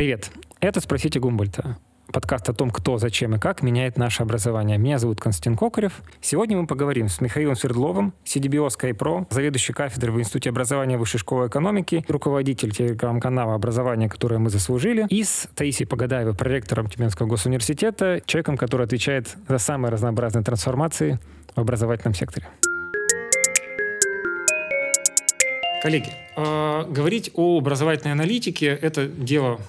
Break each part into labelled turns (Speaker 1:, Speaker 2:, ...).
Speaker 1: Привет, это «Спросите Гумбольта» подкаст о том, кто, зачем и как меняет наше образование. Меня зовут Константин Кокарев. Сегодня мы поговорим с Михаилом Свердловым, CDBO SkyPro, заведующий кафедрой в Институте образования Высшей школы экономики, руководитель телеграм-канала «Образование, которое мы заслужили», и с Таисией Погадаевой, проректором Тюменского госуниверситета, человеком, который отвечает за самые разнообразные трансформации в образовательном секторе. Коллеги, э, говорить о образовательной аналитике – это дело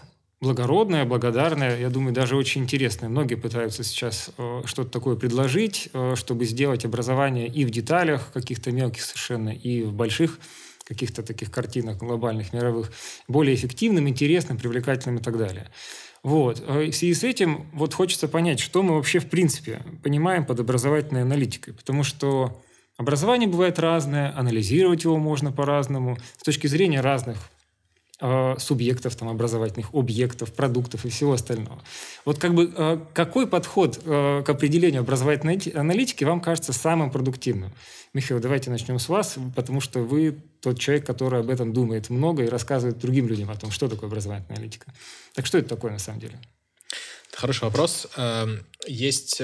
Speaker 1: благородная, благодарная, я думаю, даже очень интересная. Многие пытаются сейчас э, что-то такое предложить, э, чтобы сделать образование и в деталях каких-то мелких совершенно, и в больших каких-то таких картинах глобальных, мировых, более эффективным, интересным, привлекательным и так далее. Вот. Э, в связи с этим вот хочется понять, что мы вообще в принципе понимаем под образовательной аналитикой. Потому что образование бывает разное, анализировать его можно по-разному, с точки зрения разных Э, субъектов там, образовательных, объектов, продуктов и всего остального. Вот как бы э, какой подход э, к определению образовательной аналитики вам кажется самым продуктивным? Михаил, давайте начнем с вас, потому что вы тот человек, который об этом думает много и рассказывает другим людям о том, что такое образовательная аналитика. Так что это такое на самом деле?
Speaker 2: Хороший вопрос. Эм, есть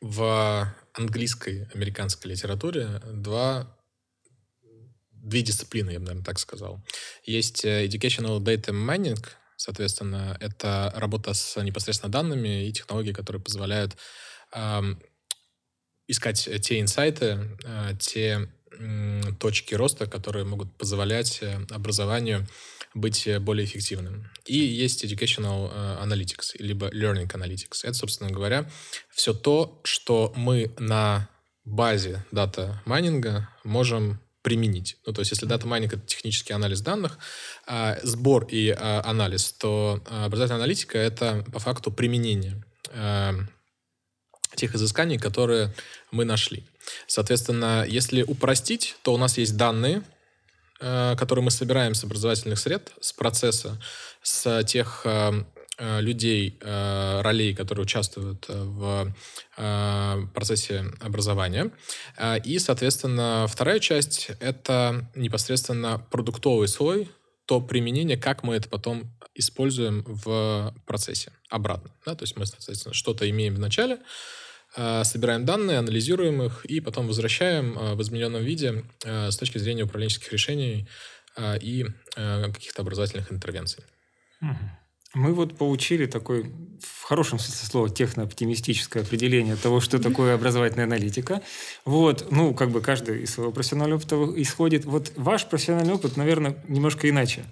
Speaker 2: в английской, американской литературе два две дисциплины, я бы, наверное, так сказал. Есть э, Educational Data Mining, соответственно, это работа с непосредственно данными и технологии, которые позволяют э, искать те инсайты, э, те э, точки роста, которые могут позволять э, образованию быть более эффективным. И есть Educational э, Analytics, либо Learning Analytics. Это, собственно говоря, все то, что мы на базе data mining а можем применить. Ну, то есть, если дата майнинг — это технический анализ данных, а сбор и а, анализ, то а, образовательная аналитика — это по факту применение а, тех изысканий, которые мы нашли. Соответственно, если упростить, то у нас есть данные, а, которые мы собираем с образовательных сред, с процесса, с тех а, людей, э, ролей, которые участвуют э, в процессе образования. И, соответственно, вторая часть — это непосредственно продуктовый слой, то применение, как мы это потом используем в процессе обратно. Да? То есть мы, соответственно, что-то имеем в начале, собираем данные, анализируем их и потом возвращаем в измененном виде с точки зрения управленческих решений и каких-то образовательных интервенций.
Speaker 1: Угу. Мы вот получили такой, в хорошем смысле слова, технооптимистическое определение того, что такое образовательная аналитика. Вот, ну, как бы каждый из своего профессионального опыта исходит. Вот ваш профессиональный опыт, наверное, немножко иначе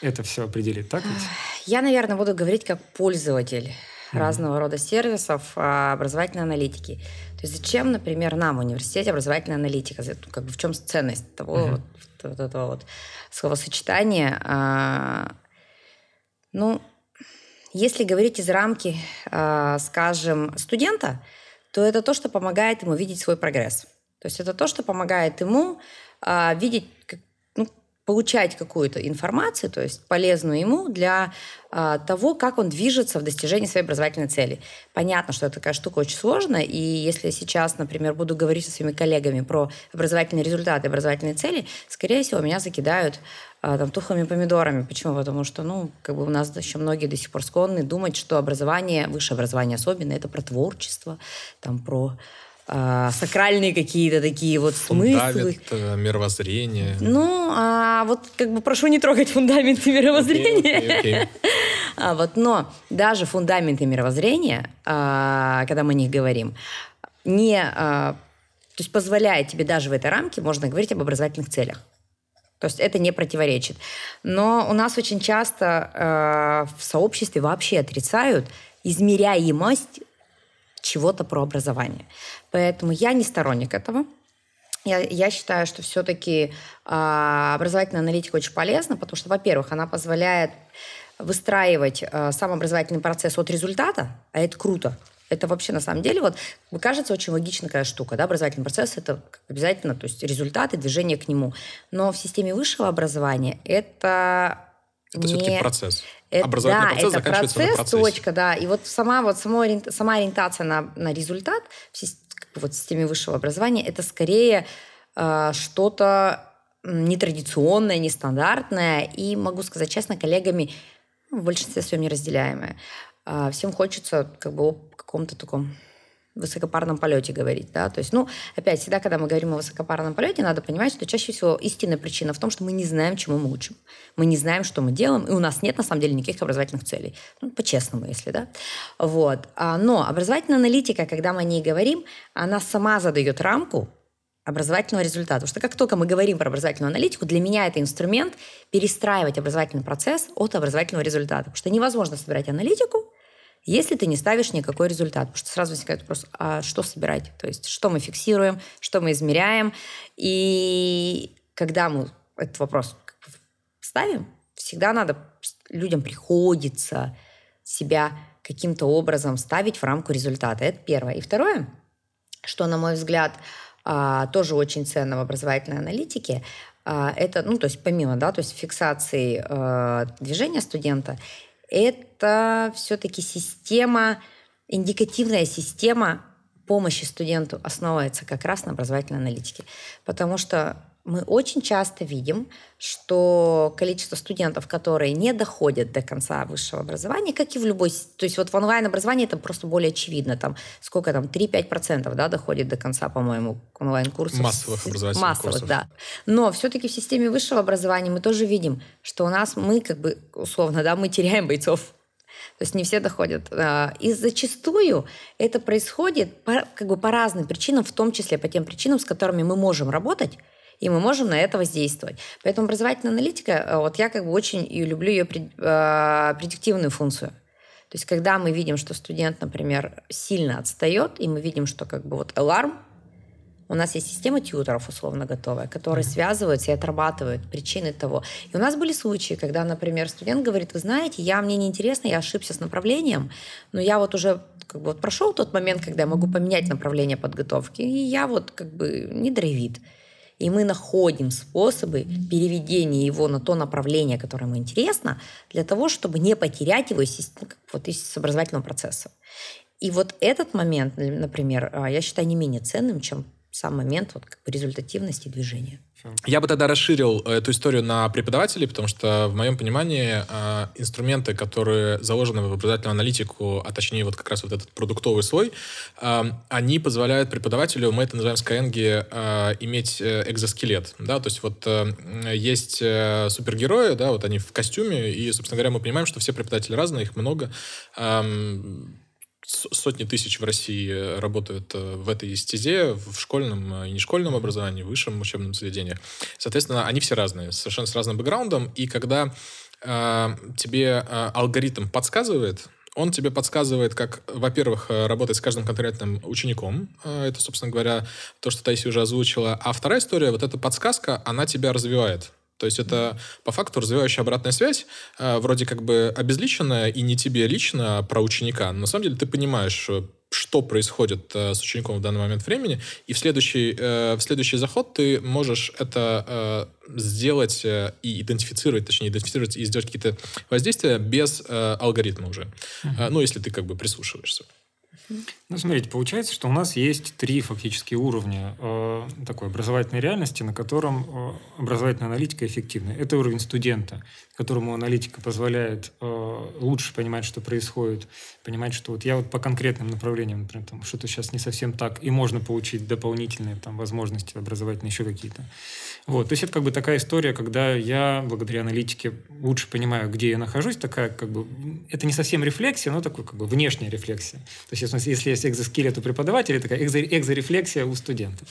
Speaker 1: это все определит, так ведь?
Speaker 3: Я, наверное, буду говорить как пользователь mm-hmm. разного рода сервисов а, образовательной аналитики. То есть зачем, например, нам в университете образовательная аналитика? Как бы в чем ценность того mm-hmm. вот, вот этого вот словосочетания? А, ну, если говорить из рамки, а, скажем, студента, то это то, что помогает ему видеть свой прогресс. То есть это то, что помогает ему а, видеть, получать какую-то информацию, то есть полезную ему для а, того, как он движется в достижении своей образовательной цели. Понятно, что это такая штука очень сложная, и если сейчас, например, буду говорить со своими коллегами про образовательные результаты, образовательные цели, скорее всего, меня закидают а, там, тухлыми помидорами. Почему? Потому что, ну, как бы у нас еще многие до сих пор склонны думать, что образование, высшее образование особенно, это про творчество, там, про а, сакральные какие-то такие вот
Speaker 2: Фундамент, смыслы. Э, мировоззрение.
Speaker 3: Ну, а вот как бы прошу не трогать фундаменты мировоззрения. Okay, okay, okay. а, вот, но даже фундаменты мировоззрения, а, когда мы о них говорим, не, а, то есть позволяет тебе даже в этой рамке, можно говорить об образовательных целях. То есть это не противоречит. Но у нас очень часто э, в сообществе вообще отрицают измеряемость чего-то про образование. Поэтому я не сторонник этого. Я, я считаю, что все-таки э, образовательная аналитика очень полезна, потому что, во-первых, она позволяет выстраивать э, сам образовательный процесс от результата, а это круто. Это вообще на самом деле, вот, кажется, очень логичная такая штука. Да? Образовательный процесс – это обязательно то есть результаты, движение к нему. Но в системе высшего образования это
Speaker 2: это не... все-таки процесс.
Speaker 3: Это, Образовательный да, процесс это заканчивается процесс, на процессе. точка, да. И вот сама, вот сама, сама ориентация на, на результат в, вот системе высшего образования – это скорее э, что-то нетрадиционное, нестандартное. И могу сказать честно, коллегами в большинстве своем неразделяемое. А, всем хочется как бы о каком-то таком высокопарном полете говорить, да, то есть, ну, опять, всегда, когда мы говорим о высокопарном полете, надо понимать, что чаще всего истинная причина в том, что мы не знаем, чему мы учим. Мы не знаем, что мы делаем, и у нас нет, на самом деле, никаких образовательных целей. Ну, по-честному, если, да. Вот. А, но образовательная аналитика, когда мы о ней говорим, она сама задает рамку, образовательного результата. Потому что как только мы говорим про образовательную аналитику, для меня это инструмент перестраивать образовательный процесс от образовательного результата. Потому что невозможно собирать аналитику, если ты не ставишь никакой результат. Потому что сразу возникает вопрос, а что собирать? То есть что мы фиксируем, что мы измеряем. И когда мы этот вопрос ставим, всегда надо, людям приходится себя каким-то образом ставить в рамку результата. Это первое. И второе, что, на мой взгляд, а, тоже очень ценно в образовательной аналитике, а, это, ну, то есть помимо, да, то есть фиксации э, движения студента, это все-таки система, индикативная система помощи студенту основывается как раз на образовательной аналитике. Потому что мы очень часто видим, что количество студентов, которые не доходят до конца высшего образования, как и в любой... То есть вот в онлайн-образовании это просто более очевидно. Там сколько там, 3-5% да, доходит до конца, по-моему, онлайн-курсов.
Speaker 2: Массовых образовательных
Speaker 3: Массовых,
Speaker 2: курсов.
Speaker 3: да. Но все-таки в системе высшего образования мы тоже видим, что у нас мы как бы, условно, да, мы теряем бойцов то есть не все доходят. А, и зачастую это происходит по, как бы по разным причинам, в том числе по тем причинам, с которыми мы можем работать, и мы можем на это воздействовать. Поэтому образовательная аналитика, э, вот я как бы очень и люблю ее а, предиктивную функцию. То есть когда мы видим, что студент, например, сильно отстает, и мы видим, что как бы вот аларм, у нас есть система тьютеров условно готовая, которые связываются и отрабатывают причины того. И у нас были случаи, когда, например, студент говорит, вы знаете, я мне неинтересно, я ошибся с направлением, но я вот уже как бы вот прошел тот момент, когда я могу поменять направление подготовки, и я вот как бы не драйвит. И мы находим способы переведения его на то направление, которое ему интересно, для того, чтобы не потерять его из, вот, из образовательного процесса. И вот этот момент, например, а, я считаю не менее ценным, чем сам момент вот, результативности движения.
Speaker 2: Я бы тогда расширил э, эту историю на преподавателей, потому что в моем понимании э, инструменты, которые заложены в образовательную аналитику, а точнее вот как раз вот этот продуктовый слой, э, они позволяют преподавателю, мы это называем Skyeng, иметь экзоскелет. Да? То есть вот есть супергерои, да, вот они в костюме, и, собственно говоря, мы понимаем, что все преподаватели разные, их много эм, сотни тысяч в России э, работают э, в этой стезе, в школьном э, и нешкольном образовании, в высшем учебном заведении. Соответственно, они все разные, совершенно с разным бэкграундом. И когда э, тебе э, алгоритм подсказывает, он тебе подсказывает, как, во-первых, работать с каждым конкретным учеником. Это, собственно говоря, то, что Таисия уже озвучила. А вторая история, вот эта подсказка, она тебя развивает. То есть это по факту развивающая обратная связь, э, вроде как бы обезличенная и не тебе лично про ученика. Но на самом деле ты понимаешь, э, что происходит э, с учеником в данный момент времени, и в следующий, в следующий заход ты можешь это сделать и идентифицировать, точнее, идентифицировать и сделать какие-то воздействия без алгоритма уже. Uh-huh. Ну, если ты как бы прислушиваешься.
Speaker 1: Ну, смотрите, получается, что у нас есть три фактически уровня э, такой образовательной реальности, на котором э, образовательная аналитика эффективна. Это уровень студента, которому аналитика позволяет э, лучше понимать, что происходит, понимать, что вот я вот по конкретным направлениям, например, там что-то сейчас не совсем так, и можно получить дополнительные там возможности образовательные еще какие-то. Вот, то есть это как бы такая история, когда я благодаря аналитике лучше понимаю, где я нахожусь, такая как бы, это не совсем рефлексия, но такой как бы внешняя рефлексия. То есть если есть экзоскелет у преподавателя, такая экзо, экзорефлексия у студентов.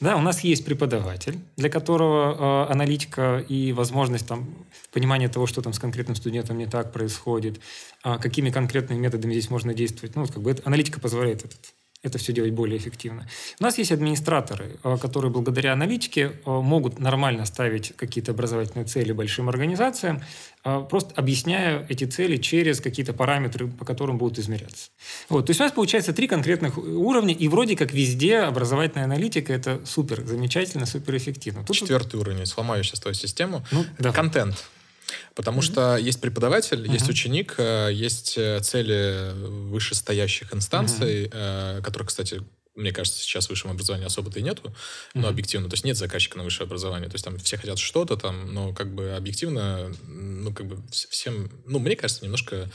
Speaker 1: Да, у нас есть преподаватель, для которого э, аналитика и возможность там, понимания того, что там с конкретным студентом не так происходит, э, какими конкретными методами здесь можно действовать. Ну, вот как бы это, аналитика позволяет этот это все делать более эффективно. У нас есть администраторы, э, которые благодаря аналитике э, могут нормально ставить какие-то образовательные цели большим организациям, э, просто объясняя эти цели через какие-то параметры, по которым будут измеряться. Вот. То есть у нас получается три конкретных уровня, и вроде как везде образовательная аналитика – это супер замечательно, супер эффективно.
Speaker 2: Тут Четвертый вот... уровень, сломаю сейчас твою систему. Ну, да. Контент. Потому mm-hmm. что есть преподаватель, mm-hmm. есть ученик, э, есть э, цели вышестоящих инстанций, mm-hmm. которые, кстати, мне кажется, сейчас в высшем образовании особо-то и нету, но mm-hmm. объективно, то есть нет заказчика на высшее образование, то есть там все хотят что-то там, но как бы объективно, ну как бы всем, ну мне кажется, немножко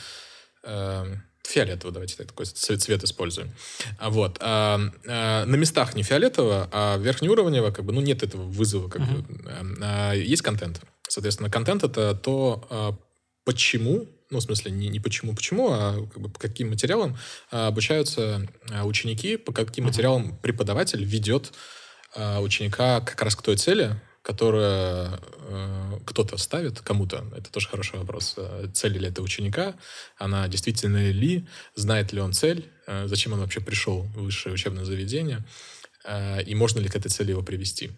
Speaker 2: э, фиолетово, давайте такой цвет, цвет используем. А вот. А, а, на местах не фиолетово, а верхнеуровнево, как бы, ну, нет этого вызова, как uh-huh. бы. А, есть контент. Соответственно, контент — это то, а, почему, ну, в смысле, не, не почему, почему, а как бы по каким материалам а, обучаются а, ученики, по каким материалам преподаватель ведет ученика как раз к той цели, которое э, кто-то ставит кому-то, это тоже хороший вопрос. Цель ли это ученика? Она действительно ли? Знает ли он цель? Э, зачем он вообще пришел в высшее учебное заведение? Э, и можно ли к этой цели его привести?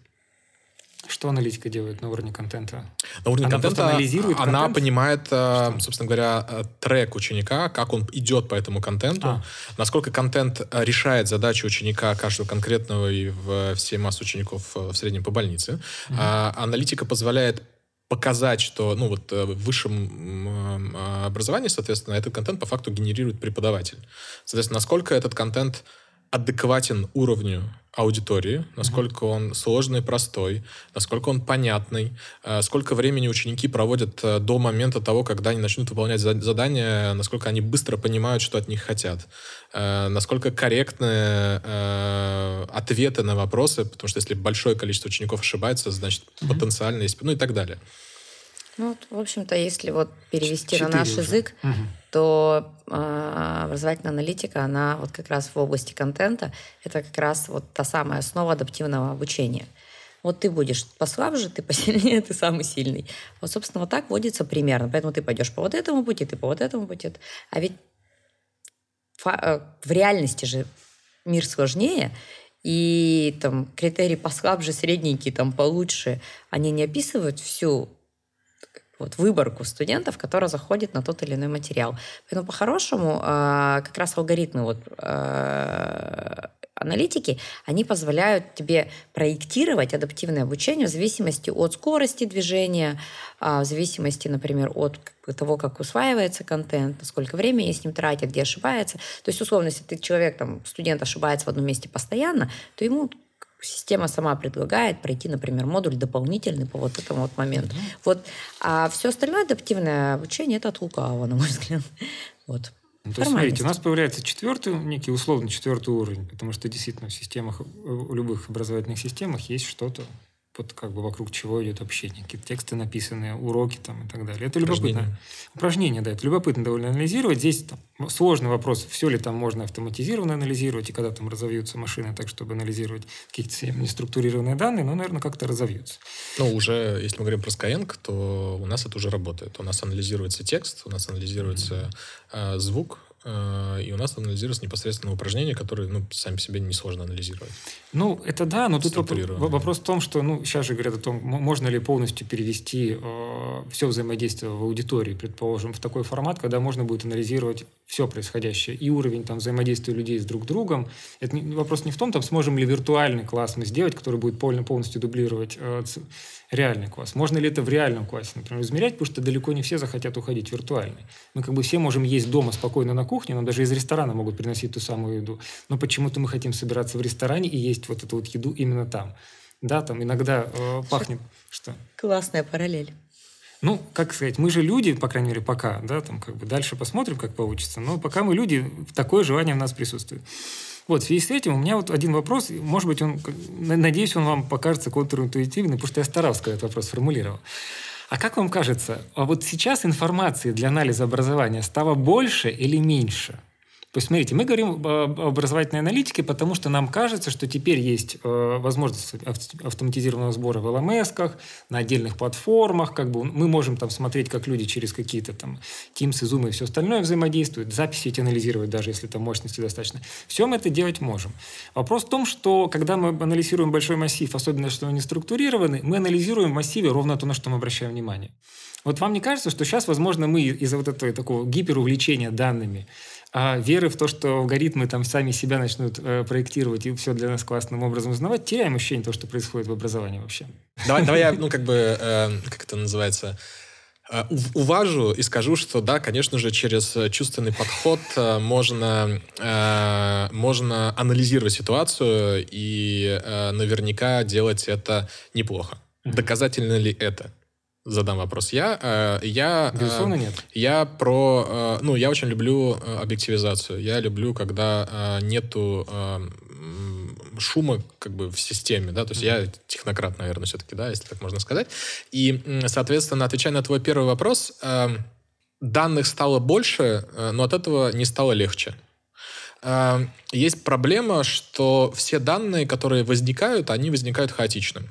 Speaker 1: Что аналитика делает на уровне контента?
Speaker 2: На уровне она контента анализирует она контент? понимает, Что? собственно говоря, трек ученика, как он идет по этому контенту, а. насколько контент решает задачу ученика каждого конкретного и в все массы учеников в среднем по больнице. Угу. А, аналитика позволяет показать, что ну, вот, в высшем образовании, соответственно, этот контент по факту генерирует преподаватель. Соответственно, насколько этот контент адекватен уровню аудитории, насколько он сложный, простой, насколько он понятный, э, сколько времени ученики проводят э, до момента того, когда они начнут выполнять задания, насколько они быстро понимают, что от них хотят, э, насколько корректны ответы на вопросы, потому что если большое количество учеников ошибается, значит mm-hmm. потенциально есть, ну и так далее.
Speaker 3: Ну, вот, в общем-то, если вот перевести на наш уже. язык, угу. то э, образовательная аналитика, она вот как раз в области контента, это как раз вот та самая основа адаптивного обучения. Вот ты будешь послабже, ты посильнее, ты самый сильный. Вот, собственно, вот так водится примерно. Поэтому ты пойдешь по вот этому пути, ты по вот этому пути. А ведь э, в реальности же мир сложнее, и там критерии послабже, средненькие, там получше, они не описывают всю вот, выборку студентов, которая заходит на тот или иной материал. Поэтому по-хорошему а, как раз алгоритмы вот, а, аналитики, они позволяют тебе проектировать адаптивное обучение в зависимости от скорости движения, а, в зависимости, например, от того, как усваивается контент, сколько времени с ним тратят, где ошибается. То есть, условно, если ты человек, там, студент ошибается в одном месте постоянно, то ему система сама предлагает пройти, например, модуль дополнительный по вот этому вот моменту. Mm-hmm. Вот. А все остальное адаптивное обучение это от лукавого, на мой взгляд. Вот.
Speaker 1: Ну, то есть, смотрите, у нас появляется четвертый, некий условно четвертый уровень, потому что действительно в системах, в любых образовательных системах есть что-то, вот как бы вокруг чего идет общение, какие-то тексты написанные, уроки там и так далее. Это любопытно. Упражнение, да, это любопытно довольно анализировать. Здесь там, сложный вопрос, все ли там можно автоматизированно анализировать, и когда там разовьются машины так, чтобы анализировать какие-то неструктурированные данные, но, наверное, как-то разовьются.
Speaker 2: Ну, уже, если мы говорим про Skyeng, то у нас это уже работает. У нас анализируется текст, у нас анализируется mm-hmm. э, звук, Э, и у нас анализируется непосредственно упражнения, которые, ну, сами по себе несложно анализировать.
Speaker 1: Ну, это да, но тут вопрос в том, что, ну, сейчас же говорят о том, можно ли полностью перевести э, все взаимодействие в аудитории, предположим, в такой формат, когда можно будет анализировать все происходящее, и уровень там взаимодействия людей с друг другом. Это не, вопрос не в том, там, сможем ли виртуальный класс мы сделать, который будет полностью дублировать э, реальный класс. Можно ли это в реальном классе, например, измерять, потому что далеко не все захотят уходить в виртуальный. Мы как бы все можем есть дома спокойно на кухне, нам даже из ресторана могут приносить ту самую еду. Но почему-то мы хотим собираться в ресторане и есть вот эту вот еду именно там. Да, там иногда э, пахнет... Что?
Speaker 3: Классная параллель.
Speaker 1: Ну, как сказать, мы же люди, по крайней мере, пока, да, там как бы дальше посмотрим, как получится, но пока мы люди, такое желание в нас присутствует. Вот, в связи с этим у меня вот один вопрос, может быть, он, надеюсь, он вам покажется контринтуитивным, потому что я старался, когда этот вопрос формулировал. А как вам кажется, а вот сейчас информации для анализа образования стало больше или меньше? Есть, смотрите, мы говорим об образовательной аналитике, потому что нам кажется, что теперь есть э, возможность автоматизированного сбора в лмс на отдельных платформах. Как бы мы можем там смотреть, как люди через какие-то там Teams, Zoom и все остальное взаимодействуют, записи эти анализировать, даже если там мощности достаточно. Все мы это делать можем. Вопрос в том, что когда мы анализируем большой массив, особенно что он не структурированный, мы анализируем в массиве ровно то, на что мы обращаем внимание. Вот вам не кажется, что сейчас, возможно, мы из-за вот этого такого гиперувлечения данными, а веры в то, что алгоритмы там сами себя начнут э, проектировать и все для нас классным образом узнавать, теряем ощущение того, что происходит в образовании вообще.
Speaker 2: Давай, давай я, ну, как бы, э, как это называется, Э, уважу и скажу, что да, конечно же, через чувственный подход э, можно, э, можно анализировать ситуацию и наверняка делать это неплохо. Доказательно ли это? Задам вопрос. Я, я,
Speaker 1: Безусловно, нет.
Speaker 2: Я про, ну, я очень люблю объективизацию. Я люблю, когда нету шума как бы в системе, да, то есть mm-hmm. я технократ, наверное, все-таки, да, если так можно сказать. И, соответственно, отвечая на твой первый вопрос, э, данных стало больше, э, но от этого не стало легче. Э, есть проблема, что все данные, которые возникают, они возникают хаотично.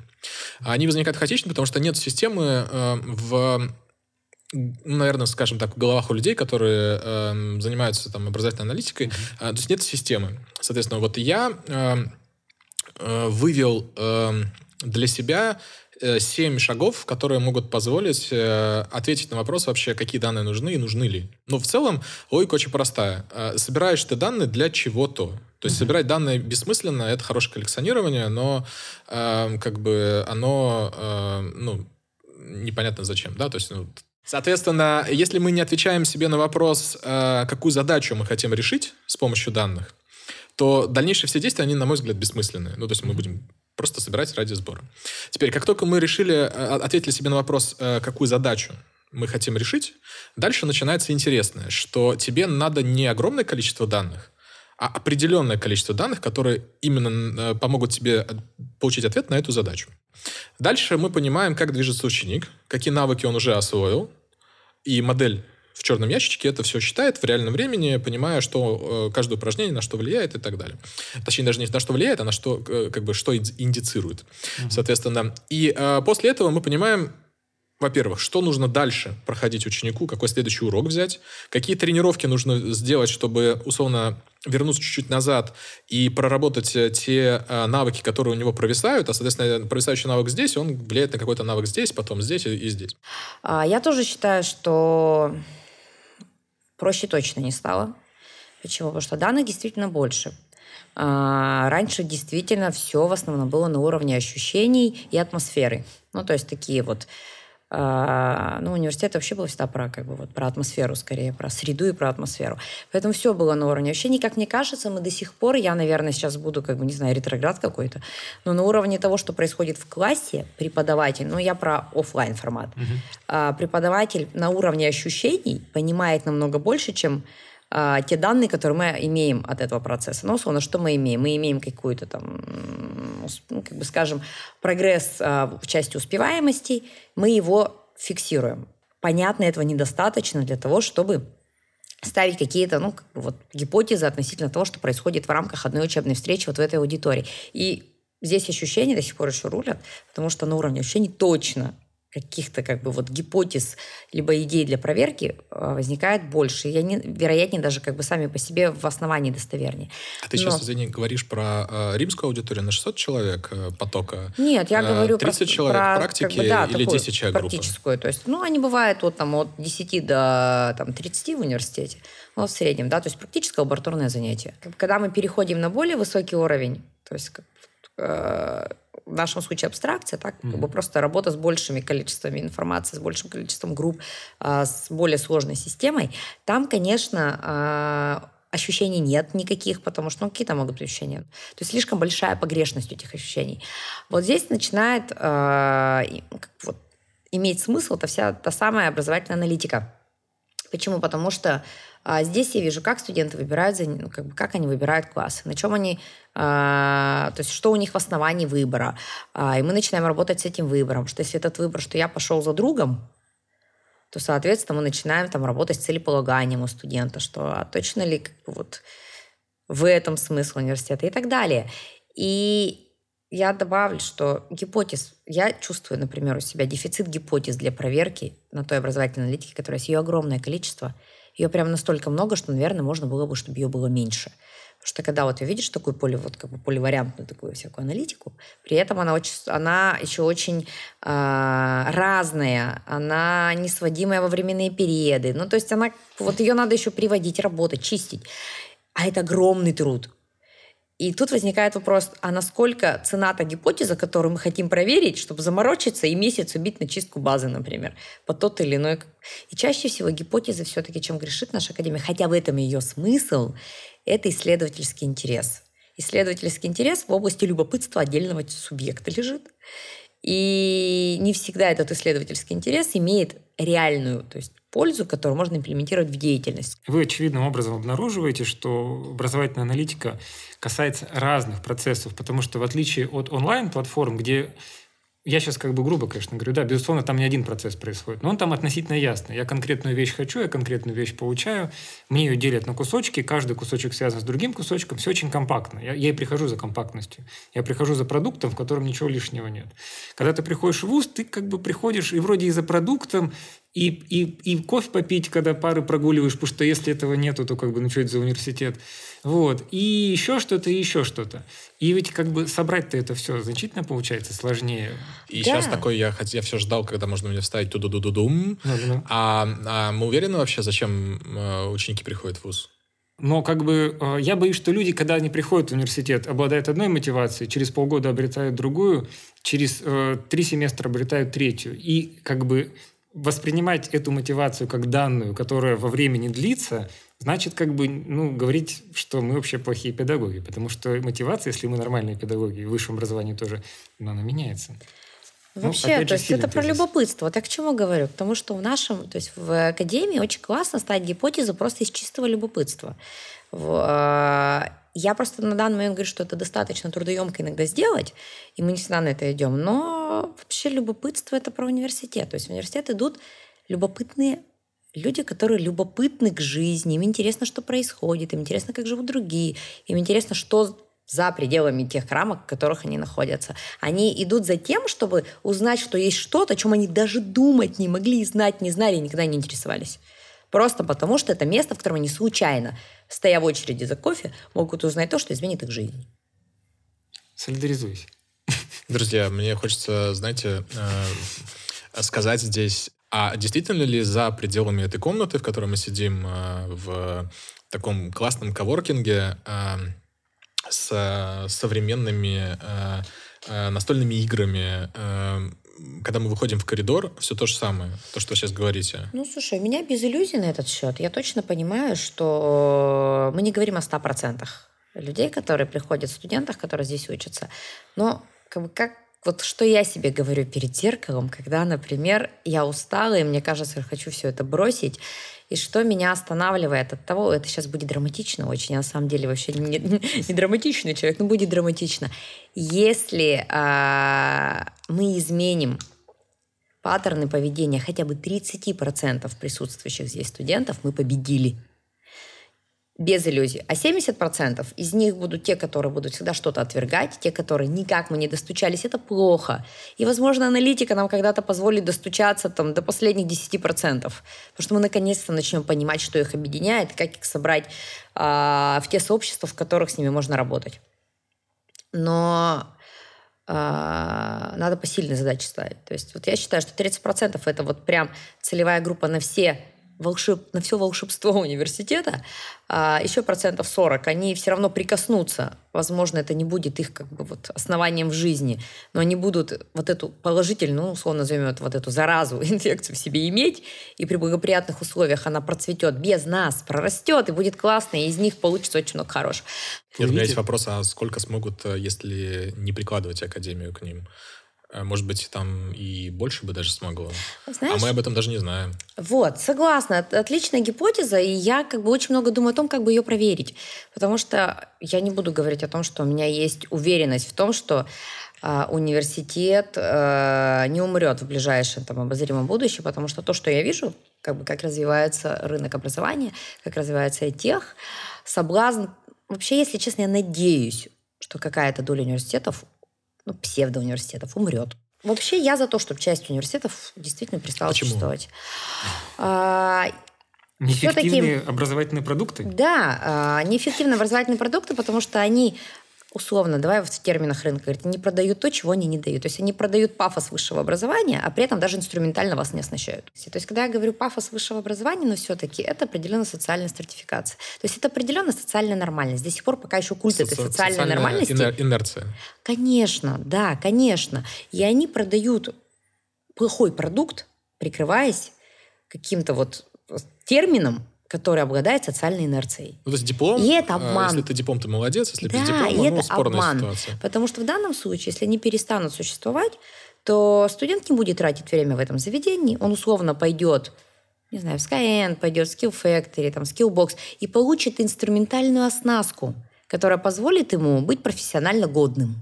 Speaker 2: Они возникают хаотично, потому что нет системы э, в наверное, скажем так, в головах у людей, которые э, занимаются там образовательной аналитикой, mm-hmm. э, то есть нет системы. Соответственно, вот я э, Э, вывел эм, для себя э, семь шагов, которые могут позволить э, ответить на вопрос вообще, какие данные нужны и нужны ли. Но в целом логика очень простая. Собираешь ты данные для чего-то. То есть mm-hmm. собирать данные бессмысленно, это хорошее коллекционирование, но э, как бы оно, э, ну, непонятно зачем, да, то есть, ну, Соответственно, если мы не отвечаем себе на вопрос, э, какую задачу мы хотим решить с помощью данных, то дальнейшие все действия, они, на мой взгляд, бессмысленные. Ну, то есть мы будем просто собирать ради сбора. Теперь, как только мы решили, э, ответили себе на вопрос, э, какую задачу мы хотим решить, дальше начинается интересное, что тебе надо не огромное количество данных, а определенное количество данных, которые именно э, помогут тебе получить ответ на эту задачу. Дальше мы понимаем, как движется ученик, какие навыки он уже освоил, и модель в черном ящичке это все считает в реальном времени, понимая, что э, каждое упражнение на что влияет и так далее. Точнее, даже не на что влияет, а на что, э, как бы, что индицирует. Угу. Соответственно, и э, после этого мы понимаем, во-первых, что нужно дальше проходить ученику, какой следующий урок взять, какие тренировки нужно сделать, чтобы, условно, вернуться чуть-чуть назад и проработать э, те э, навыки, которые у него провисают, а, соответственно, провисающий навык здесь, он влияет на какой-то навык здесь, потом здесь и, и здесь.
Speaker 3: А, я тоже считаю, что Проще точно не стало. Почему? Потому что данных действительно больше. А, раньше действительно все в основном было на уровне ощущений и атмосферы. Ну, то есть такие вот ну, университет вообще был всегда про, как бы, вот, про атмосферу скорее, про среду и про атмосферу. Поэтому все было на уровне ощущений. Как мне кажется, мы до сих пор, я, наверное, сейчас буду, как бы, не знаю, ретроград какой-то, но на уровне того, что происходит в классе, преподаватель, ну, я про офлайн формат, угу. а, преподаватель на уровне ощущений понимает намного больше, чем а, те данные, которые мы имеем от этого процесса. Ну, условно, что мы имеем? Мы имеем какую-то там, ну, как бы скажем, прогресс а, в части успеваемости, мы его фиксируем. Понятно, этого недостаточно для того, чтобы ставить какие-то ну, как бы вот, гипотезы относительно того, что происходит в рамках одной учебной встречи вот в этой аудитории. И здесь ощущения до сих пор еще рулят, потому что на уровне ощущений точно каких-то как бы вот гипотез либо идей для проверки а, возникает больше. И они, вероятнее, даже как бы сами по себе в основании достовернее.
Speaker 2: А ты Но... сейчас, извини, говоришь про э, римскую аудиторию на 600 человек э, потока?
Speaker 3: Нет, я говорю
Speaker 2: 30 про... человек про, практики как бы, да, или 10 человек
Speaker 3: практическую. Группа? То есть, ну, они бывают вот, там, от 10 до там, 30 в университете, ну, в среднем, да, то есть практическое лабораторное занятие. Когда мы переходим на более высокий уровень, то есть как, э, в нашем случае абстракция, так, mm-hmm. как бы просто работа с большими количествами информации, с большим количеством групп, а, с более сложной системой, там, конечно, а, ощущений нет никаких, потому что, ну, какие там могут быть ощущения? То есть слишком большая погрешность этих ощущений. Вот здесь начинает э, вот, иметь смысл это вся та самая образовательная аналитика. Почему? Потому что а здесь я вижу, как студенты выбирают, ну, как, бы, как они выбирают классы, на чем они, а, то есть что у них в основании выбора. А, и мы начинаем работать с этим выбором, что если этот выбор, что я пошел за другом, то, соответственно, мы начинаем там работать с целеполаганием у студента, что а точно ли как бы, вот в этом смысл университета и так далее. И я добавлю, что гипотез, я чувствую, например, у себя дефицит гипотез для проверки на той образовательной аналитике, которая есть ее огромное количество – ее прям настолько много, что, наверное, можно было бы, чтобы ее было меньше. Потому что когда вот видишь такую поле, вот как бы поливариантную такую всякую аналитику, при этом она, очень, она еще очень э, разная, она несводимая во временные периоды. Ну, то есть она, вот ее надо еще приводить, работать, чистить. А это огромный труд. И тут возникает вопрос, а насколько цена та гипотеза, которую мы хотим проверить, чтобы заморочиться и месяц убить на чистку базы, например, по тот или иной. И чаще всего гипотеза все-таки, чем грешит наша академия, хотя в этом ее смысл, это исследовательский интерес. Исследовательский интерес в области любопытства отдельного субъекта лежит. И не всегда этот исследовательский интерес имеет реальную, то есть пользу, которую можно имплементировать в деятельность.
Speaker 1: Вы очевидным образом обнаруживаете, что образовательная аналитика касается разных процессов, потому что в отличие от онлайн-платформ, где я сейчас как бы грубо, конечно, говорю, да, безусловно, там не один процесс происходит, но он там относительно ясный. Я конкретную вещь хочу, я конкретную вещь получаю, мне ее делят на кусочки, каждый кусочек связан с другим кусочком, все очень компактно. Я, я и прихожу за компактностью. Я прихожу за продуктом, в котором ничего лишнего нет. Когда ты приходишь в ВУЗ, ты как бы приходишь и вроде и за продуктом, и, и, и кофе попить, когда пары прогуливаешь, потому что если этого нету, то как бы ну что это за университет. Вот. И еще что-то, и еще что-то. И ведь как бы собрать-то это все значительно получается сложнее.
Speaker 2: И да. сейчас такой, я, я все ждал, когда можно мне вставить ту ду ду ду дум А, а мы уверены вообще, зачем э, ученики приходят в ВУЗ?
Speaker 1: Но как бы э, я боюсь, что люди, когда они приходят в университет, обладают одной мотивацией, через полгода обретают другую, через э, три семестра обретают третью. И как бы воспринимать эту мотивацию как данную, которая во времени длится, значит, как бы, ну, говорить, что мы вообще плохие педагоги. Потому что мотивация, если мы нормальные педагоги, в высшем образовании тоже, но она меняется.
Speaker 3: Ну, Вообще, ну, то есть это про любопытство. Вот я к чему говорю? Потому что в нашем, то есть в академии очень классно ставить гипотезу просто из чистого любопытства. А, я просто на данный момент говорю, что это достаточно трудоемко иногда сделать, и мы не всегда на это идем. Но вообще любопытство это про университет. То есть в университет идут любопытные люди, которые любопытны к жизни, им интересно, что происходит, им интересно, как живут другие, им интересно, что за пределами тех рамок, в которых они находятся. Они идут за тем, чтобы узнать, что есть что-то, о чем они даже думать не могли, знать не знали и никогда не интересовались. Просто потому, что это место, в котором они случайно, стоя в очереди за кофе, могут узнать то, что изменит их жизнь.
Speaker 1: Солидаризуюсь.
Speaker 2: Друзья, мне хочется, знаете, э, сказать здесь, а действительно ли за пределами этой комнаты, в которой мы сидим э, в таком классном коворкинге э, с современными настольными играми, когда мы выходим в коридор, все то же самое, то, что вы сейчас говорите.
Speaker 3: Ну, слушай, у меня без иллюзий на этот счет. Я точно понимаю, что мы не говорим о 100% людей, которые приходят, студентах, которые здесь учатся. Но как бы как вот что я себе говорю перед зеркалом, когда, например, я устала, и мне кажется, я хочу все это бросить, и что меня останавливает от того, это сейчас будет драматично очень, я на самом деле вообще не, не драматичный человек, но будет драматично. Если а, мы изменим паттерны поведения хотя бы 30% присутствующих здесь студентов, мы победили без иллюзий. А 70% из них будут те, которые будут всегда что-то отвергать, те, которые никак мы не достучались, это плохо. И, возможно, аналитика нам когда-то позволит достучаться там, до последних 10%, потому что мы наконец-то начнем понимать, что их объединяет, как их собрать а, в те сообщества, в которых с ними можно работать. Но а, надо посильные задачи ставить. То есть вот я считаю, что 30% это вот прям целевая группа на все волшеб... на все волшебство университета, а еще процентов 40, они все равно прикоснутся. Возможно, это не будет их как бы вот основанием в жизни, но они будут вот эту положительную, ну, условно назовем это вот эту заразу, инфекцию в себе иметь, и при благоприятных условиях она процветет без нас, прорастет, и будет классно, и из них получится очень много хорошего.
Speaker 2: у меня есть вопрос, а сколько смогут, э, если не прикладывать академию к ним? Э, может быть, там и больше бы даже смогло. Знаешь, а мы об этом даже не знаем.
Speaker 3: Вот, согласна. Отличная гипотеза, и я как бы очень много думаю о том, как бы ее проверить. Потому что я не буду говорить о том, что у меня есть уверенность в том, что э, университет э, не умрет в ближайшем там, обозримом будущем, потому что то, что я вижу, как бы как развивается рынок образования, как развивается тех, соблазн... Вообще, если честно, я надеюсь, что какая-то доля университетов ну, псевдоуниверситетов умрет. Вообще я за то, чтобы часть университетов действительно перестала Почему? существовать. А,
Speaker 1: Неэффективные образовательные продукты?
Speaker 3: Да, а, неэффективные образовательные продукты, потому что они условно, давай в терминах рынка, говорит, не продают то, чего они не дают. То есть они продают пафос высшего образования, а при этом даже инструментально вас не оснащают. То есть когда я говорю пафос высшего образования, но все-таки это определенная социальная стратификация. То есть это определенная социальная нормальность. До сих пор пока еще культ Со- этой социальной социальная нормальности.
Speaker 2: Инер- инерция.
Speaker 3: Конечно, да, конечно. И они продают плохой продукт, прикрываясь каким-то вот термином, который обладает социальной инерцией.
Speaker 2: Ну, то есть диплом,
Speaker 3: и это а, обман.
Speaker 2: если ты диплом, ты молодец, если
Speaker 3: да,
Speaker 2: без диплома,
Speaker 3: и
Speaker 2: ну,
Speaker 3: это
Speaker 2: спорная
Speaker 3: обман.
Speaker 2: ситуация.
Speaker 3: Потому что в данном случае, если они перестанут существовать, то студент не будет тратить время в этом заведении, он условно пойдет не знаю, в Skyend, пойдет в Skill Factory, там, Skillbox, и получит инструментальную оснастку, которая позволит ему быть профессионально годным.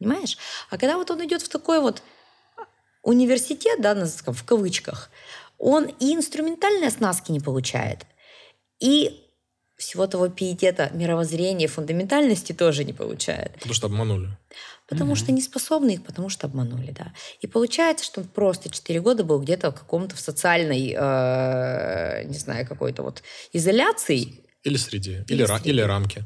Speaker 3: Понимаешь? А когда вот он идет в такой вот университет, да, в кавычках, он и инструментальной оснастки не получает, и всего того пиетета мировоззрения, фундаментальности тоже не получает.
Speaker 2: Потому что обманули.
Speaker 3: Потому mm-hmm. что не способны их, потому что обманули, да. И получается, что он просто 4 года был где-то в каком-то в социальной, э, не знаю, какой-то вот изоляции.
Speaker 2: Или среде, или, или, ра- или рамки.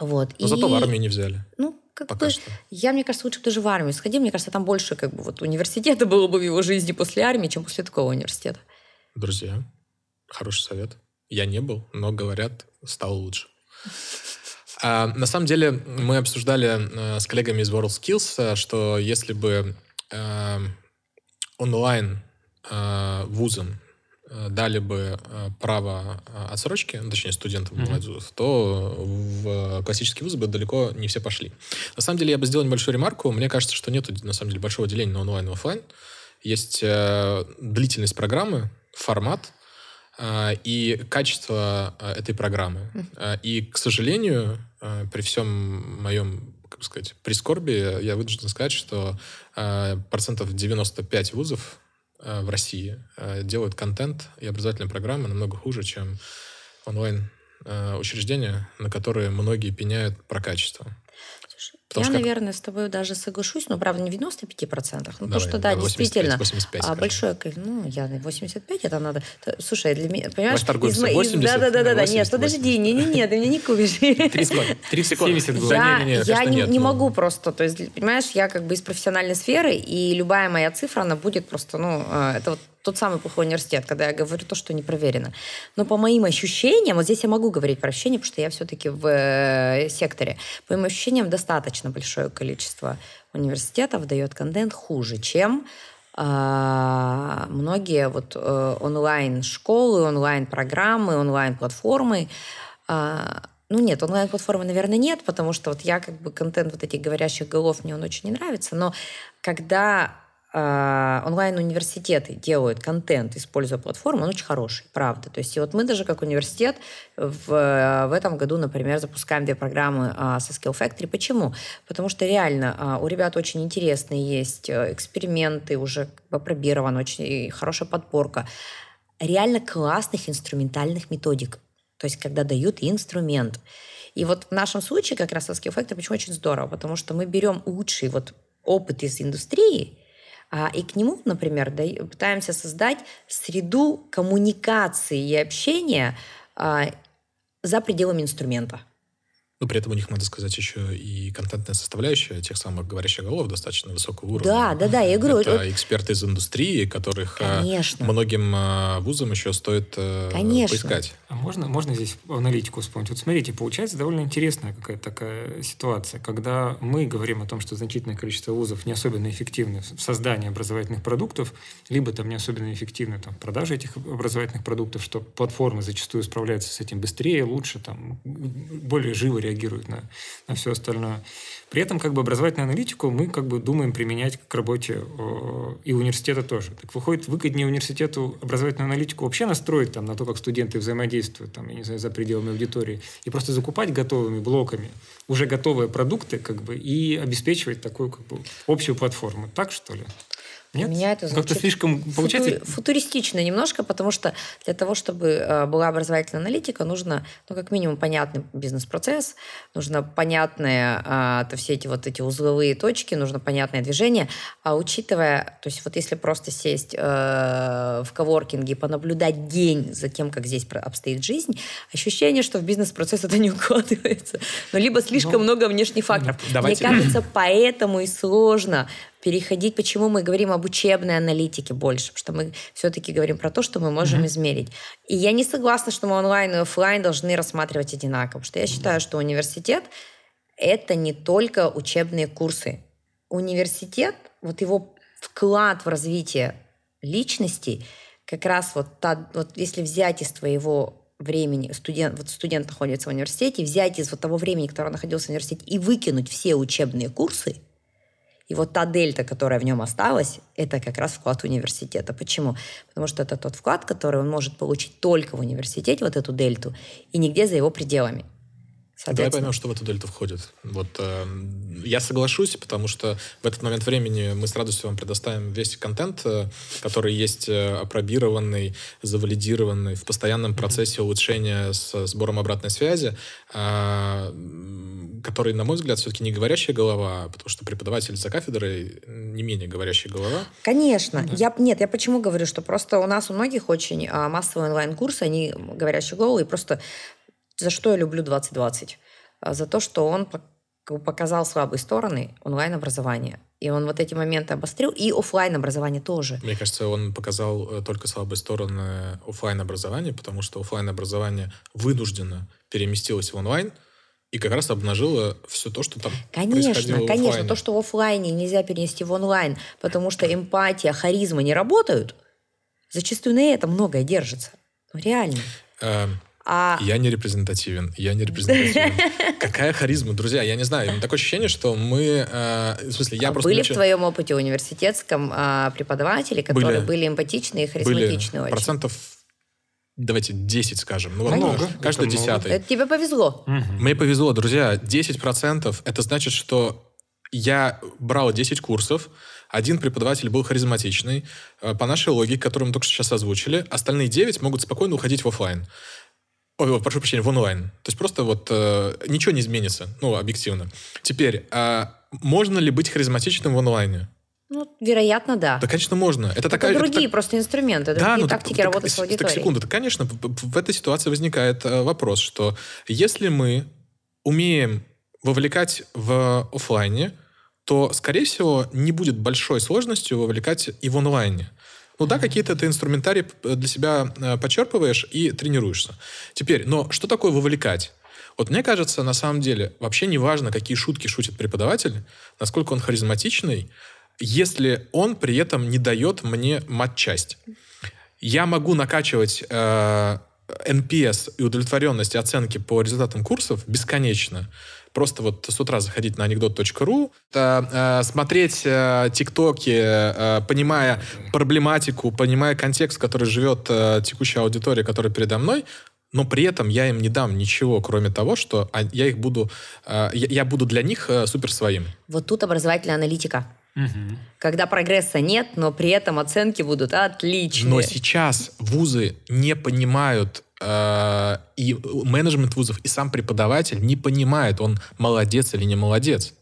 Speaker 3: Вот.
Speaker 2: Но и... зато в армию не взяли.
Speaker 3: Ну, как Пока бы, что. Я, мне кажется, лучше бы даже в армию сходил. Мне кажется, там больше как бы вот университета было бы в его жизни после армии, чем после такого университета.
Speaker 2: Друзья, хороший совет. Я не был, но говорят, стало лучше. А, на самом деле мы обсуждали э, с коллегами из WorldSkills, э, что если бы э, онлайн э, вузам Э, дали бы э, право э, отсрочки, ну, точнее, студентам mm-hmm. то в классические вузы бы далеко не все пошли. На самом деле, я бы сделал небольшую ремарку. Мне кажется, что нет, на самом деле, большого деления на онлайн и офлайн. Есть длительность программы, формат и качество этой программы. И, к сожалению, при всем моем как сказать, прискорбии, я вынужден сказать, что процентов 95 вузов Э, в России э, делают контент и образовательные программы намного хуже, чем онлайн э, учреждения, на которые многие пеняют про качество.
Speaker 3: Потому я, наверное, с тобой даже соглашусь, но, правда, не в 95%. Ну, то, что, да, 85, действительно,
Speaker 2: 85,
Speaker 3: а большое, ну, я 85, это надо... Слушай, для меня, понимаешь...
Speaker 2: из, 80,
Speaker 3: да, да, да, да, да, нет, подожди, не, не, не, ты меня не купишь.
Speaker 2: 30 секунд, 70 было.
Speaker 3: Я, не, не, я не, не могу просто, то есть, понимаешь, я как бы из профессиональной сферы, и любая моя цифра, она будет просто, ну, это вот тот самый плохой университет, когда я говорю то, что не проверено. Но по моим ощущениям, вот здесь я могу говорить про ощущения, потому что я все-таки в э, секторе, по моим ощущениям, достаточно большое количество университетов дает контент хуже, чем э, многие вот э, онлайн-школы, онлайн-программы, онлайн-платформы. Э, ну нет, онлайн-платформы, наверное, нет, потому что вот я как бы контент вот этих говорящих голов, мне он очень не нравится, но когда а, онлайн-университеты делают контент, используя платформу, он очень хороший, правда. То есть и вот мы даже как университет в, в этом году, например, запускаем две программы а, со Skill Factory. Почему? Потому что реально а, у ребят очень интересные есть э, эксперименты, уже опробирован, очень хорошая подборка реально классных инструментальных методик. То есть когда дают инструмент. И вот в нашем случае как раз Skill Factory почему очень здорово? Потому что мы берем лучший вот опыт из индустрии, а, и к нему, например, да, пытаемся создать среду коммуникации и общения а, за пределами инструмента.
Speaker 2: Но при этом у них, надо сказать, еще и контентная составляющая тех самых говорящих голов достаточно высокого уровня.
Speaker 3: Да, да, да, я говорю.
Speaker 2: Это эксперты из индустрии, которых а, Конечно. многим а, вузам еще стоит э, Конечно. поискать.
Speaker 1: А можно, можно здесь аналитику вспомнить? Вот смотрите, получается довольно интересная какая-то такая ситуация, когда мы говорим о том, что значительное количество вузов не особенно эффективны в создании образовательных продуктов, либо там не особенно эффективны там, в продаже этих образовательных продуктов, что платформы зачастую справляются с этим быстрее, лучше, там, более живо реагируют на, на все остальное. При этом как бы образовательную аналитику мы как бы думаем применять к работе э, и университета тоже. Так выходит, выгоднее университету образовательную аналитику вообще настроить там, на то, как студенты взаимодействуют там, я не знаю, за пределами аудитории, и просто закупать готовыми блоками уже готовые продукты как бы, и обеспечивать такую как бы, общую платформу. Так, что ли? Нет?
Speaker 3: Для меня это
Speaker 1: Как-то слишком получается...
Speaker 3: Футу... Футуристично немножко, потому что для того, чтобы э, была образовательная аналитика, нужно, ну, как минимум, понятный бизнес-процесс, нужно понятные, а, то все эти вот эти узловые точки, нужно понятное движение. А учитывая, то есть вот если просто сесть э, в коворкинге и понаблюдать день за тем, как здесь обстоит жизнь, ощущение, что в бизнес-процесс это не укладывается. Но либо слишком ну, много внешних факторов. Давайте. Мне кажется, поэтому и сложно переходить, почему мы говорим об учебной аналитике больше, потому что мы все-таки говорим про то, что мы можем mm-hmm. измерить. И я не согласна, что мы онлайн и офлайн должны рассматривать одинаково, потому что я считаю, что университет это не только учебные курсы. Университет, вот его вклад в развитие личности, как раз вот, та, вот если взять из твоего времени, студент, вот студент находится в университете, взять из вот того времени, которое он находился в университете, и выкинуть все учебные курсы – и вот та дельта, которая в нем осталась, это как раз вклад университета. Почему? Потому что это тот вклад, который он может получить только в университете, вот эту дельту, и нигде за его пределами.
Speaker 2: Давай поймем, что в эту дельту входит. Вот э, я соглашусь, потому что в этот момент времени мы с радостью вам предоставим весь контент, э, который есть э, опробированный, завалидированный в постоянном процессе улучшения с сбором обратной связи, э, который, на мой взгляд, все-таки не говорящая голова, потому что преподаватель за кафедрой не менее говорящая голова.
Speaker 3: Конечно. Да. Я, нет, я почему говорю, что просто у нас у многих очень а, массовые онлайн-курсы, они говорящие головы, и просто за что я люблю 2020? А, за то, что он показал слабые стороны онлайн-образования. И он вот эти моменты обострил, и офлайн образование тоже.
Speaker 2: Мне кажется, он показал э, только слабые стороны офлайн образования, потому что офлайн образование вынужденно переместилось в онлайн, и как раз обнажило все то, что там
Speaker 3: Конечно, конечно. То, что в офлайне нельзя перенести в онлайн, потому что эмпатия, харизма не работают, зачастую на этом многое держится. Ну, реально.
Speaker 2: А... Я не репрезентативен, я не репрезентативен. Какая харизма, друзья, я не знаю. Такое ощущение, что мы... Э, в смысле, я
Speaker 3: а
Speaker 2: просто...
Speaker 3: Были в твоем опыте университетском э, преподаватели, которые были, были эмпатичны и харизматичны
Speaker 2: были. очень? процентов давайте 10 скажем. Ну, вот много. Каждый это десятый.
Speaker 3: Это тебе повезло.
Speaker 2: Угу. Мне повезло, друзья. 10% это значит, что я брал 10 курсов, один преподаватель был харизматичный. Э, по нашей логике, которую мы только что сейчас озвучили, остальные 9 могут спокойно уходить в офлайн. Ой, прошу прощения, в онлайн. То есть просто вот э, ничего не изменится, ну, объективно. Теперь, э, можно ли быть харизматичным в онлайне?
Speaker 3: Ну, вероятно, да.
Speaker 2: Да, конечно, можно. Это,
Speaker 3: это
Speaker 2: такая,
Speaker 3: другие
Speaker 2: это,
Speaker 3: просто инструменты, да, другие ну, тактики так, работы так, с аудиторией.
Speaker 2: Так, секунду. Так, конечно, в этой ситуации возникает э, вопрос, что если мы умеем вовлекать в офлайне, то, скорее всего, не будет большой сложностью вовлекать и в онлайне. Ну да, какие-то ты инструментарии для себя э, почерпываешь и тренируешься. Теперь, но что такое вовлекать? Вот мне кажется, на самом деле, вообще не важно, какие шутки шутит преподаватель, насколько он харизматичный, если он при этом не дает мне матчасть. Я могу накачивать э, NPS и удовлетворенность оценки по результатам курсов бесконечно. Просто вот с утра заходить на анекдот.ру, э, смотреть э, тиктоки, э, понимая проблематику, понимая контекст, в который живет э, текущая аудитория, которая передо мной, но при этом я им не дам ничего, кроме того, что я их буду, э, я, буду для них э, супер своим.
Speaker 3: Вот тут образовательная аналитика. Угу. Когда прогресса нет, но при этом оценки будут отличные.
Speaker 2: Но сейчас вузы не понимают, э, и менеджмент вузов, и сам преподаватель не понимает, он молодец или не молодец.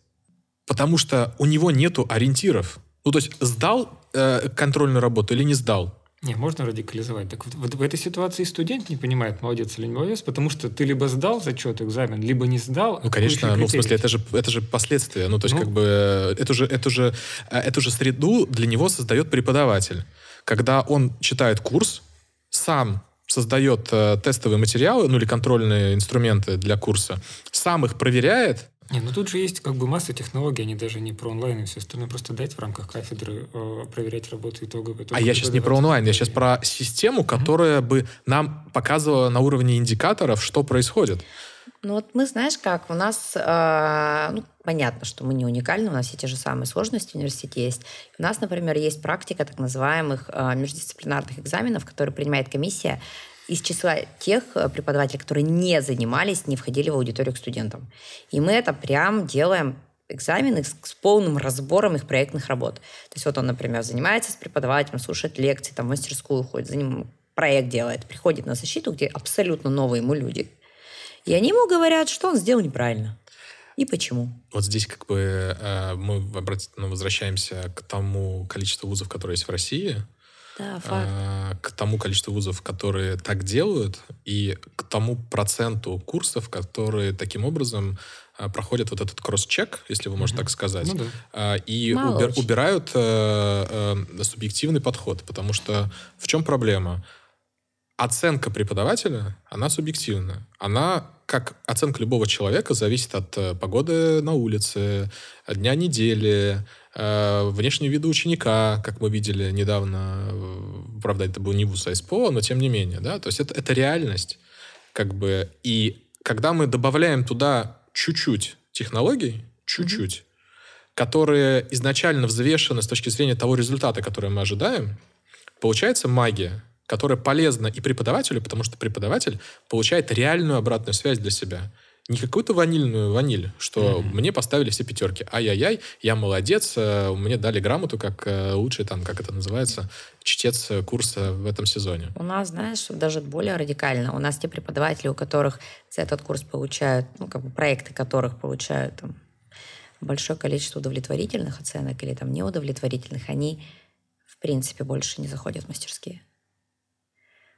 Speaker 2: Потому что у него нету ориентиров. Ну, то есть сдал э, контрольную работу или не сдал?
Speaker 1: Не, можно радикализовать. Так вот, вот в этой ситуации студент не понимает, молодец или не молодец, потому что ты либо сдал зачет, экзамен, либо не сдал.
Speaker 2: Ну, конечно, ну, в смысле, это же, это же последствия. Ну, то есть, ну, как бы, э, эту же, эту, же, э, эту же среду для него создает преподаватель. Когда он читает курс, сам создает э, тестовые материалы, ну, или контрольные инструменты для курса, сам их проверяет,
Speaker 1: не, ну тут же есть как бы масса технологий, они даже не про онлайн и все остальное. Просто дать в рамках кафедры э, проверять работу итоговой.
Speaker 2: А я сейчас не про онлайн, я сейчас про систему, которая mm-hmm. бы нам показывала на уровне индикаторов, что происходит.
Speaker 3: Ну вот мы, знаешь как, у нас, э, ну, понятно, что мы не уникальны, у нас все те же самые сложности в университете есть. У нас, например, есть практика так называемых э, междисциплинарных экзаменов, которые принимает комиссия из числа тех э, преподавателей, которые не занимались, не входили в аудиторию к студентам. И мы это прям делаем экзамены с, полным разбором их проектных работ. То есть вот он, например, занимается с преподавателем, слушает лекции, там в мастерскую ходит, за ним проект делает, приходит на защиту, где абсолютно новые ему люди. И они ему говорят, что он сделал неправильно. И почему?
Speaker 2: Вот здесь как бы э, мы ну, возвращаемся к тому количеству вузов, которые есть в России,
Speaker 3: да, факт.
Speaker 2: Э, к тому количеству вузов, которые так делают, и к тому проценту курсов, которые таким образом э, проходят вот этот кросс-чек, если вы можете mm-hmm. так сказать, ну, да. и убир, убирают э, э, субъективный подход. Потому что в чем проблема? Оценка преподавателя, она субъективна. Она как оценка любого человека зависит от э, погоды на улице, дня недели, э, внешнего вида ученика, как мы видели недавно. Правда, это был не ВУЗ, а но тем не менее. Да? То есть это, это реальность. Как бы. И когда мы добавляем туда чуть-чуть технологий, чуть-чуть, которые изначально взвешены с точки зрения того результата, который мы ожидаем, получается магия которая полезна и преподавателю, потому что преподаватель получает реальную обратную связь для себя. Не какую-то ванильную ваниль, что mm-hmm. мне поставили все пятерки. Ай-яй-яй, я молодец, э, мне дали грамоту как э, лучший, там, как это называется, чтец курса в этом сезоне.
Speaker 3: У нас, знаешь, даже более радикально. У нас те преподаватели, у которых за этот курс получают, ну, как бы проекты которых получают там, большое количество удовлетворительных оценок или там неудовлетворительных, они в принципе больше не заходят в мастерские.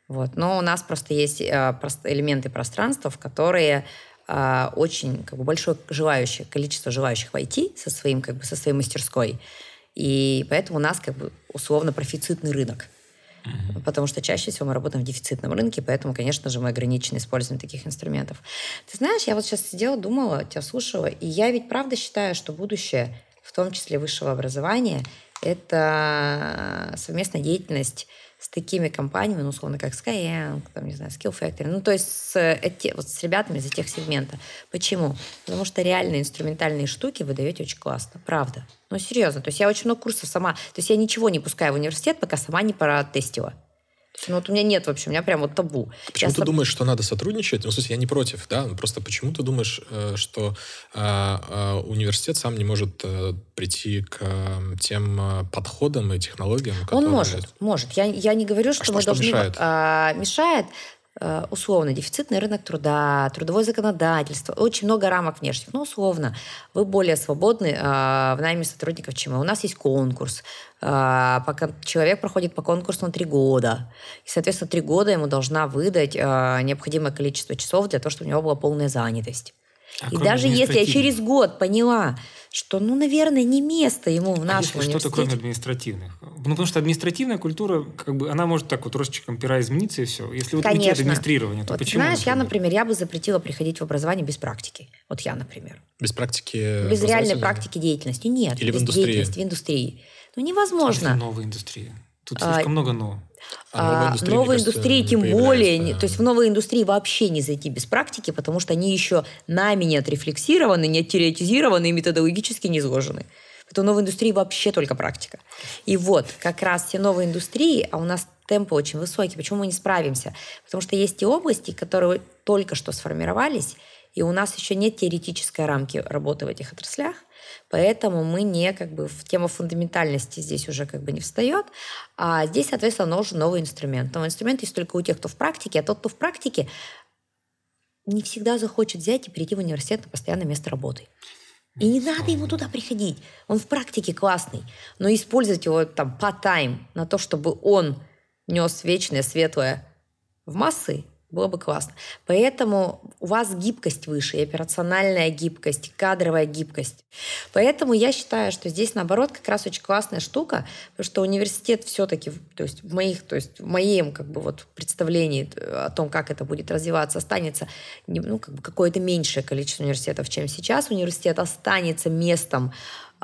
Speaker 3: Вот. Но у нас просто есть э, элементы пространства, в которые э, очень как бы, большое желающее, количество желающих войти со, своим, как бы, со своей мастерской. И поэтому у нас как бы условно профицитный рынок. Потому что чаще всего мы работаем в дефицитном рынке, поэтому, конечно же, мы ограничены использованием таких инструментов. Ты знаешь, я вот сейчас сидела, думала, тебя слушала, и я ведь правда считаю, что будущее, в том числе высшего образования, это совместная деятельность с такими компаниями, ну, условно, как Skyeng, там, не знаю, Skill Factory, ну, то есть с, эти, вот с ребятами из этих сегмента. Почему? Потому что реальные инструментальные штуки вы даете очень классно, правда. Ну, серьезно. То есть я очень много курсов сама, то есть я ничего не пускаю в университет, пока сама не протестила. Ну, вот у меня нет вообще, у меня прям вот табу.
Speaker 2: Почему
Speaker 3: я
Speaker 2: ты соб... думаешь, что надо сотрудничать? Ну, в смысле, я не против, да, ну, просто почему ты думаешь, э, что э, э, университет сам не может э, прийти к э, тем подходам и технологиям,
Speaker 3: которые... Он может, может. Я, я не говорю, что а мы что, должны... Мешает? А, мешает условно, дефицитный рынок труда, трудовое законодательство, очень много рамок внешних. Ну, условно, вы более свободны э, в найме сотрудников, чем мы. У нас есть конкурс. Э, пока человек проходит по конкурсу на три года. И, соответственно, три года ему должна выдать э, необходимое количество часов для того, чтобы у него была полная занятость. А и даже если я через год поняла, что, ну, наверное, не место ему в а нашем
Speaker 1: если что-то кроме административных? Ну, потому что административная культура, как бы, она может так вот росчерком пера измениться и все. Если вот Конечно. уйти администрирования, то
Speaker 3: вот,
Speaker 1: почему?
Speaker 3: Знаешь, я, например, я бы запретила приходить в образование без практики. Вот я, например.
Speaker 2: Без практики
Speaker 3: Без реальной практики деятельности. Нет.
Speaker 2: Или
Speaker 3: без
Speaker 2: в индустрии?
Speaker 3: деятельности в индустрии. Ну, невозможно.
Speaker 1: А новая индустрия. Тут а, слишком много «но».
Speaker 3: А, а новой индустрии, тем более, да. то есть в новой индустрии вообще не зайти без практики, потому что они еще нами не отрефлексированы, не теоретизированы и методологически не изложены. Это в новой индустрии вообще только практика. И вот как раз все новые индустрии, а у нас темпы очень высокие, почему мы не справимся? Потому что есть те области, которые только что сформировались, и у нас еще нет теоретической рамки работы в этих отраслях, Поэтому мы не как бы в тему фундаментальности здесь уже как бы не встает. А здесь, соответственно, нужен новый инструмент. Новый инструмент есть только у тех, кто в практике, а тот, кто в практике, не всегда захочет взять и перейти в университет на постоянное место работы. И не надо ему туда приходить. Он в практике классный. Но использовать его там по тайм на то, чтобы он нес вечное, светлое в массы, было бы классно. Поэтому у вас гибкость выше, и операциональная гибкость, и кадровая гибкость. Поэтому я считаю, что здесь, наоборот, как раз очень классная штука, потому что университет все-таки, то есть в моих, то есть в моем как бы вот представлении о том, как это будет развиваться, останется ну, как бы какое-то меньшее количество университетов, чем сейчас. Университет останется местом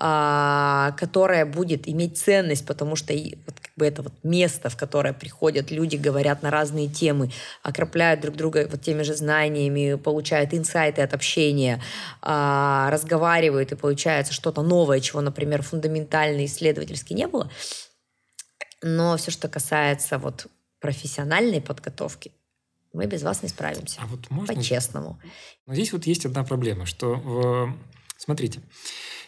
Speaker 3: которая будет иметь ценность, потому что вот, как бы это вот место, в которое приходят люди, говорят на разные темы, окропляют друг друга вот теми же знаниями, получают инсайты от общения, а, разговаривают, и получается что-то новое, чего, например, фундаментально исследовательски не было. Но все, что касается вот профессиональной подготовки, мы без вас не справимся. А вот можно... По-честному.
Speaker 1: Но здесь вот есть одна проблема, что Смотрите,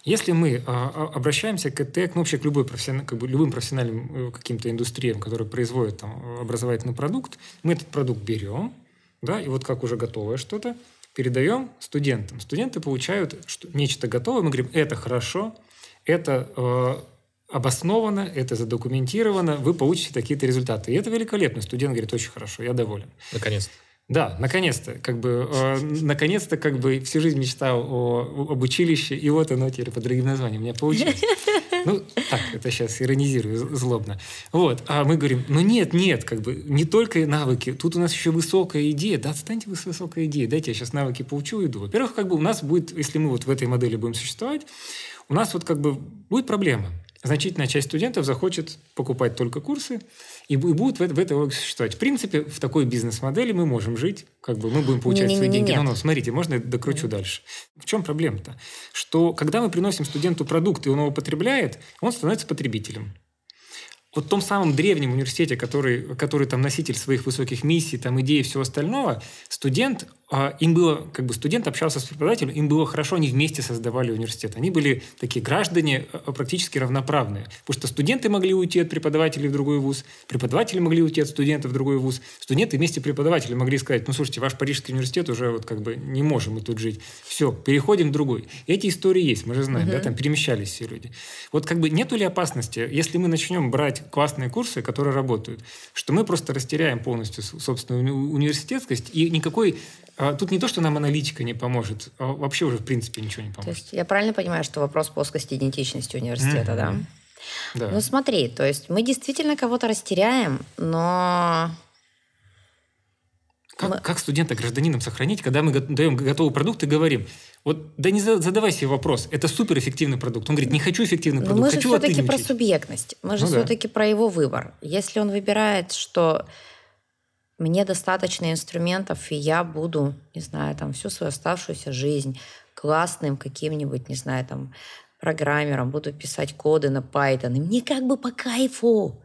Speaker 1: если мы а, а, обращаемся к ЭТЭК, ну, вообще к любой профессионал, как бы любым профессиональным э, каким-то индустриям, которые производят там, образовательный продукт, мы этот продукт берем, да, и вот как уже готовое что-то, передаем студентам. Студенты получают что, нечто готовое, мы говорим, это хорошо, это э, обосновано, это задокументировано, вы получите такие-то результаты. И это великолепно. Студент говорит, очень хорошо, я доволен.
Speaker 2: Наконец-то.
Speaker 1: Да, наконец-то, как бы, э, наконец-то, как бы всю жизнь мечтал о, об училище, и вот оно теперь под другим названием у меня получилось. Ну, так, это сейчас иронизирую злобно. Вот, а мы говорим, ну нет, нет, как бы, не только навыки, тут у нас еще высокая идея, да, отстаньте вы с высокой идеей, дайте я сейчас навыки поучу и иду. Во-первых, как бы у нас будет, если мы вот в этой модели будем существовать, у нас вот как бы будет проблема – значительная часть студентов захочет покупать только курсы и будут в, в логике существовать. В принципе, в такой бизнес-модели мы можем жить, как бы мы будем получать не, не, свои не, деньги. Но, но, смотрите, можно я докручу нет. дальше. В чем проблема-то? Что когда мы приносим студенту продукт, и он его потребляет, он становится потребителем вот в том самом древнем университете, который, который там носитель своих высоких миссий, там идей и всего остального, студент им было, как бы студент общался с преподавателем, им было хорошо, они вместе создавали университет. Они были такие граждане а, практически равноправные. Потому что студенты могли уйти от преподавателей в другой вуз, преподаватели могли уйти от студентов в другой вуз, студенты вместе преподаватели могли сказать, ну, слушайте, ваш Парижский университет уже вот как бы не можем мы тут жить. Все, переходим в другой. Эти истории есть, мы же знаем, uh-huh. да, там перемещались все люди. Вот как бы нету ли опасности, если мы начнем брать классные курсы, которые работают, что мы просто растеряем полностью собственную университетскость и никакой а тут не то, что нам аналитика не поможет, а вообще уже в принципе ничего не поможет.
Speaker 3: То есть я правильно понимаю, что вопрос плоскости идентичности университета, mm-hmm. да? Да. Ну смотри, то есть мы действительно кого-то растеряем, но...
Speaker 1: Как, мы... как студента гражданином сохранить, когда мы даем готовый продукт и говорим, вот да не задавай себе вопрос, это суперэффективный продукт. Он говорит, не хочу эффективный продукт,
Speaker 3: но мы
Speaker 1: хочу
Speaker 3: же все-таки про субъектность, мы же ну, все-таки да. про его выбор. Если он выбирает, что мне достаточно инструментов, и я буду, не знаю, там всю свою оставшуюся жизнь классным каким-нибудь, не знаю, там программером, буду писать коды на Python, и мне как бы по кайфу.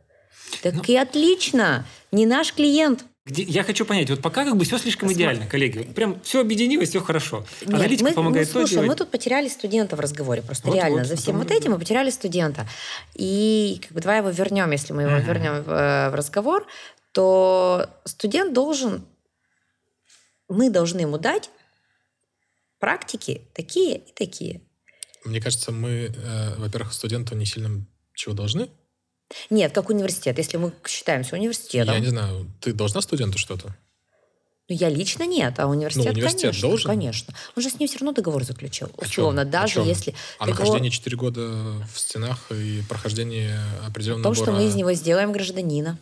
Speaker 3: Так ну, и отлично, не наш клиент.
Speaker 1: Где, я хочу понять, вот пока как бы все слишком Посмотри. идеально, коллеги. Прям все объединилось, все хорошо. Нет, Аналитика мы, помогает
Speaker 3: мы, слушай, мы тут потеряли студента в разговоре. Просто вот, реально. Вот, За всем вот этим мы потеряли студента. И как бы давай его вернем, если мы его uh-huh. вернем в, э, в разговор то студент должен, мы должны ему дать практики такие и такие.
Speaker 2: Мне кажется, мы, э, во-первых, студенту не сильно чего должны.
Speaker 3: Нет, как университет. Если мы считаемся университетом.
Speaker 2: Я не знаю, ты должна студенту что-то?
Speaker 3: Ну, я лично нет, а университет, ну,
Speaker 2: университет
Speaker 3: конечно,
Speaker 2: должен?
Speaker 3: конечно. Он же с ним все равно договор заключил. Условно, даже если...
Speaker 2: А договор... нахождение 4 года в стенах и прохождение определенного
Speaker 3: О том, набора... что мы из него сделаем гражданина.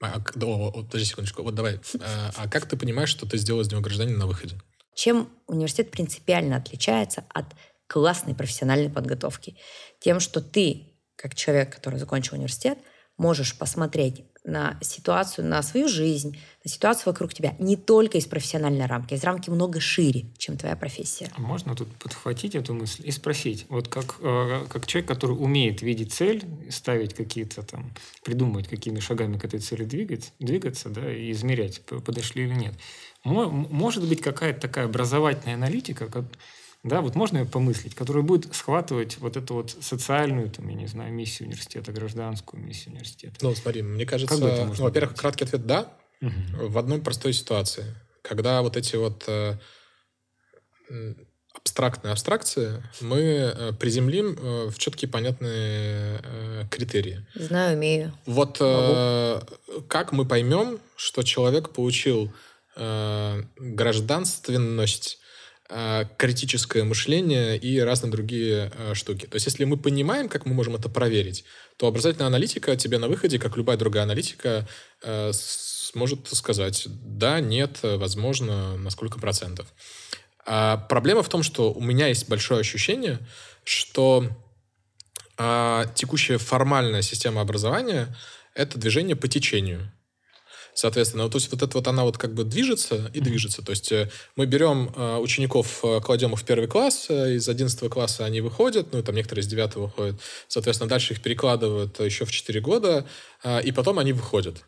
Speaker 2: А, о, о, подожди секундочку. Вот давай. А, а как ты понимаешь, что ты сделал из него гражданина на выходе?
Speaker 3: Чем университет принципиально отличается от классной профессиональной подготовки? Тем, что ты, как человек, который закончил университет, можешь посмотреть на ситуацию, на свою жизнь, на ситуацию вокруг тебя не только из профессиональной рамки, из рамки много шире, чем твоя профессия.
Speaker 1: А можно тут подхватить эту мысль и спросить, вот как, э, как человек, который умеет видеть цель, ставить какие-то там, придумывать, какими шагами к этой цели двигать, двигаться, да, и измерять, подошли или нет. Может быть какая-то такая образовательная аналитика, да, вот можно ее помыслить, которая будет схватывать вот эту вот социальную, там, я не знаю, миссию университета, гражданскую миссию университета.
Speaker 2: Ну, смотри, мне кажется, ну, во-первых, краткий ответ «да», угу. в одной простой ситуации. Когда вот эти вот э, абстрактные абстракции мы э, приземлим э, в четкие понятные э, критерии.
Speaker 3: Знаю, умею.
Speaker 2: Вот э, как мы поймем, что человек получил э, гражданственность критическое мышление и разные другие э, штуки. То есть, если мы понимаем, как мы можем это проверить, то образовательная аналитика тебе на выходе, как любая другая аналитика, э, сможет сказать да, нет, возможно, на сколько процентов. А проблема в том, что у меня есть большое ощущение, что а, текущая формальная система образования — это движение по течению. Соответственно, то есть вот это вот она вот как бы движется и движется. То есть э, мы берем э, учеников, э, кладем их в первый класс, из 11 класса они выходят, ну, там некоторые из 9 выходят. Соответственно, дальше их перекладывают еще в 4 года, и потом они выходят.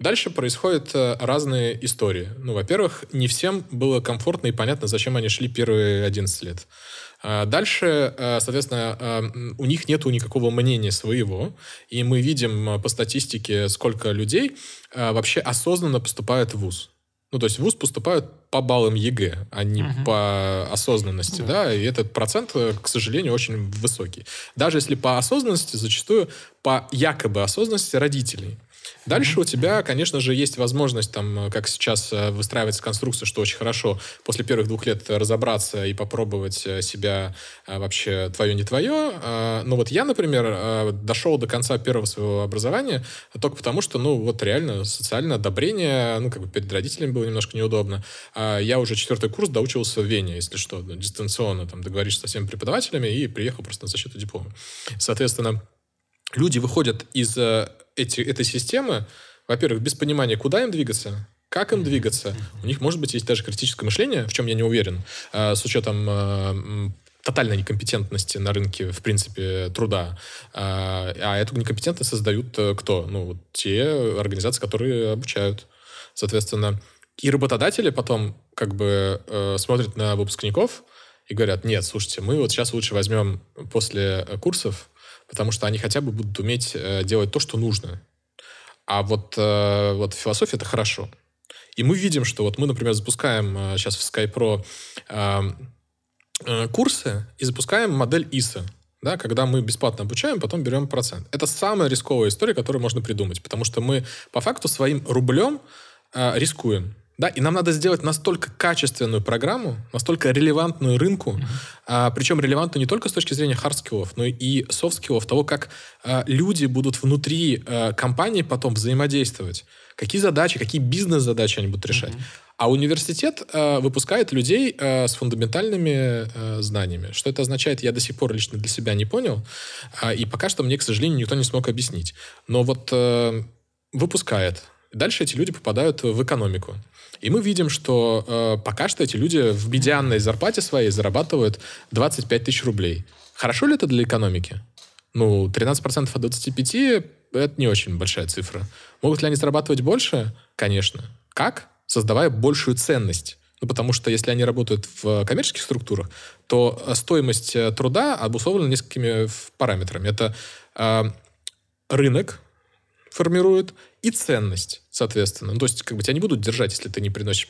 Speaker 2: Дальше происходят разные истории. Ну, во-первых, не всем было комфортно и понятно, зачем они шли первые 11 лет. А дальше, э, соответственно, э, у них нету никакого мнения своего, и мы видим по статистике, сколько людей вообще осознанно поступает в ВУЗ. Ну, то есть в ВУЗ поступают по баллам ЕГЭ, а не угу. по осознанности, да. да, и этот процент, к сожалению, очень высокий. Даже если по осознанности, зачастую по якобы осознанности родителей. Дальше у тебя, конечно же, есть возможность, там, как сейчас э, выстраивается конструкция, что очень хорошо, после первых двух лет разобраться и попробовать э, себя э, вообще твое, не твое. Но вот я, например, дошел до конца первого своего образования только потому, что, ну, вот реально социальное одобрение, ну, как бы перед родителями было немножко неудобно. Я уже четвертый курс доучивался в Вене, если что, дистанционно, там, договоришься со всеми преподавателями и приехал просто на защиту диплома. Соответственно, люди выходят из эти, этой системы, во-первых, без понимания, куда им двигаться, как им двигаться. У них, может быть, есть даже критическое мышление, в чем я не уверен, а, с учетом а, тотальной некомпетентности на рынке, в принципе, труда. А, а эту некомпетентность создают э, кто? Ну, те организации, которые обучают. Соответственно, и работодатели потом как бы э, смотрят на выпускников и говорят, нет, слушайте, мы вот сейчас лучше возьмем после курсов потому что они хотя бы будут уметь э, делать то, что нужно. А вот, э, вот философия — это хорошо. И мы видим, что вот мы, например, запускаем э, сейчас в SkyPro курсы и запускаем модель ИСа, да, когда мы бесплатно обучаем, потом берем процент. Это самая рисковая история, которую можно придумать, потому что мы по факту своим рублем рискуем. Да, и нам надо сделать настолько качественную программу, настолько релевантную рынку, mm-hmm. а, причем релевантную не только с точки зрения hard skill ов, но и soft skill ов, того, как а, люди будут внутри а, компании потом взаимодействовать, какие задачи, какие бизнес-задачи они будут решать. Mm-hmm. А университет э, выпускает людей э, с фундаментальными э, знаниями. Что это означает, я до сих пор лично для себя не понял. Э, и пока что мне, к сожалению, никто не смог объяснить. Но вот э, выпускает. Дальше эти люди попадают в экономику. И мы видим, что э, пока что эти люди в медианной зарплате своей зарабатывают 25 тысяч рублей. Хорошо ли это для экономики? Ну, 13% от 25 – это не очень большая цифра. Могут ли они зарабатывать больше? Конечно. Как? Создавая большую ценность. Ну, потому что если они работают в коммерческих структурах, то стоимость э, труда обусловлена несколькими параметрами. Это э, рынок формирует и ценность, соответственно. Ну, то есть, как бы тебя не будут держать, если ты не приносишь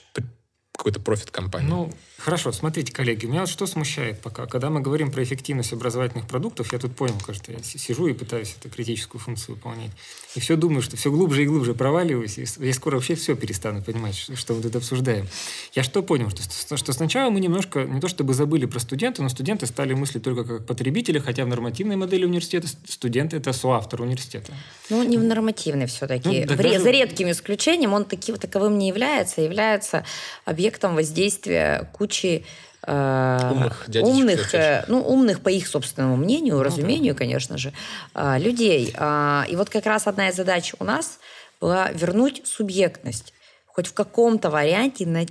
Speaker 2: какой-то профит компании.
Speaker 1: Ну, хорошо, смотрите, коллеги, меня вот что смущает пока. Когда мы говорим про эффективность образовательных продуктов, я тут понял, кажется, я сижу и пытаюсь эту критическую функцию выполнять. И все думаю, что все глубже и глубже проваливаюсь, и я скоро вообще все перестану понимать, что, что мы тут обсуждаем. Я что понял? Что, что сначала мы немножко, не то чтобы забыли про студента, но студенты стали мыслить только как потребители, хотя в нормативной модели университета студенты – это соавтор университета.
Speaker 3: Ну, не в нормативной все-таки. Ну, да, даже... За редким исключением он таки, таковым не является, является объектом объектом воздействия кучи э, умных, умных, э, ну, умных по их собственному мнению, ну, разумению, да. конечно же, э, людей. Э, и вот как раз одна из задач у нас была вернуть субъектность. Хоть в каком-то варианте на,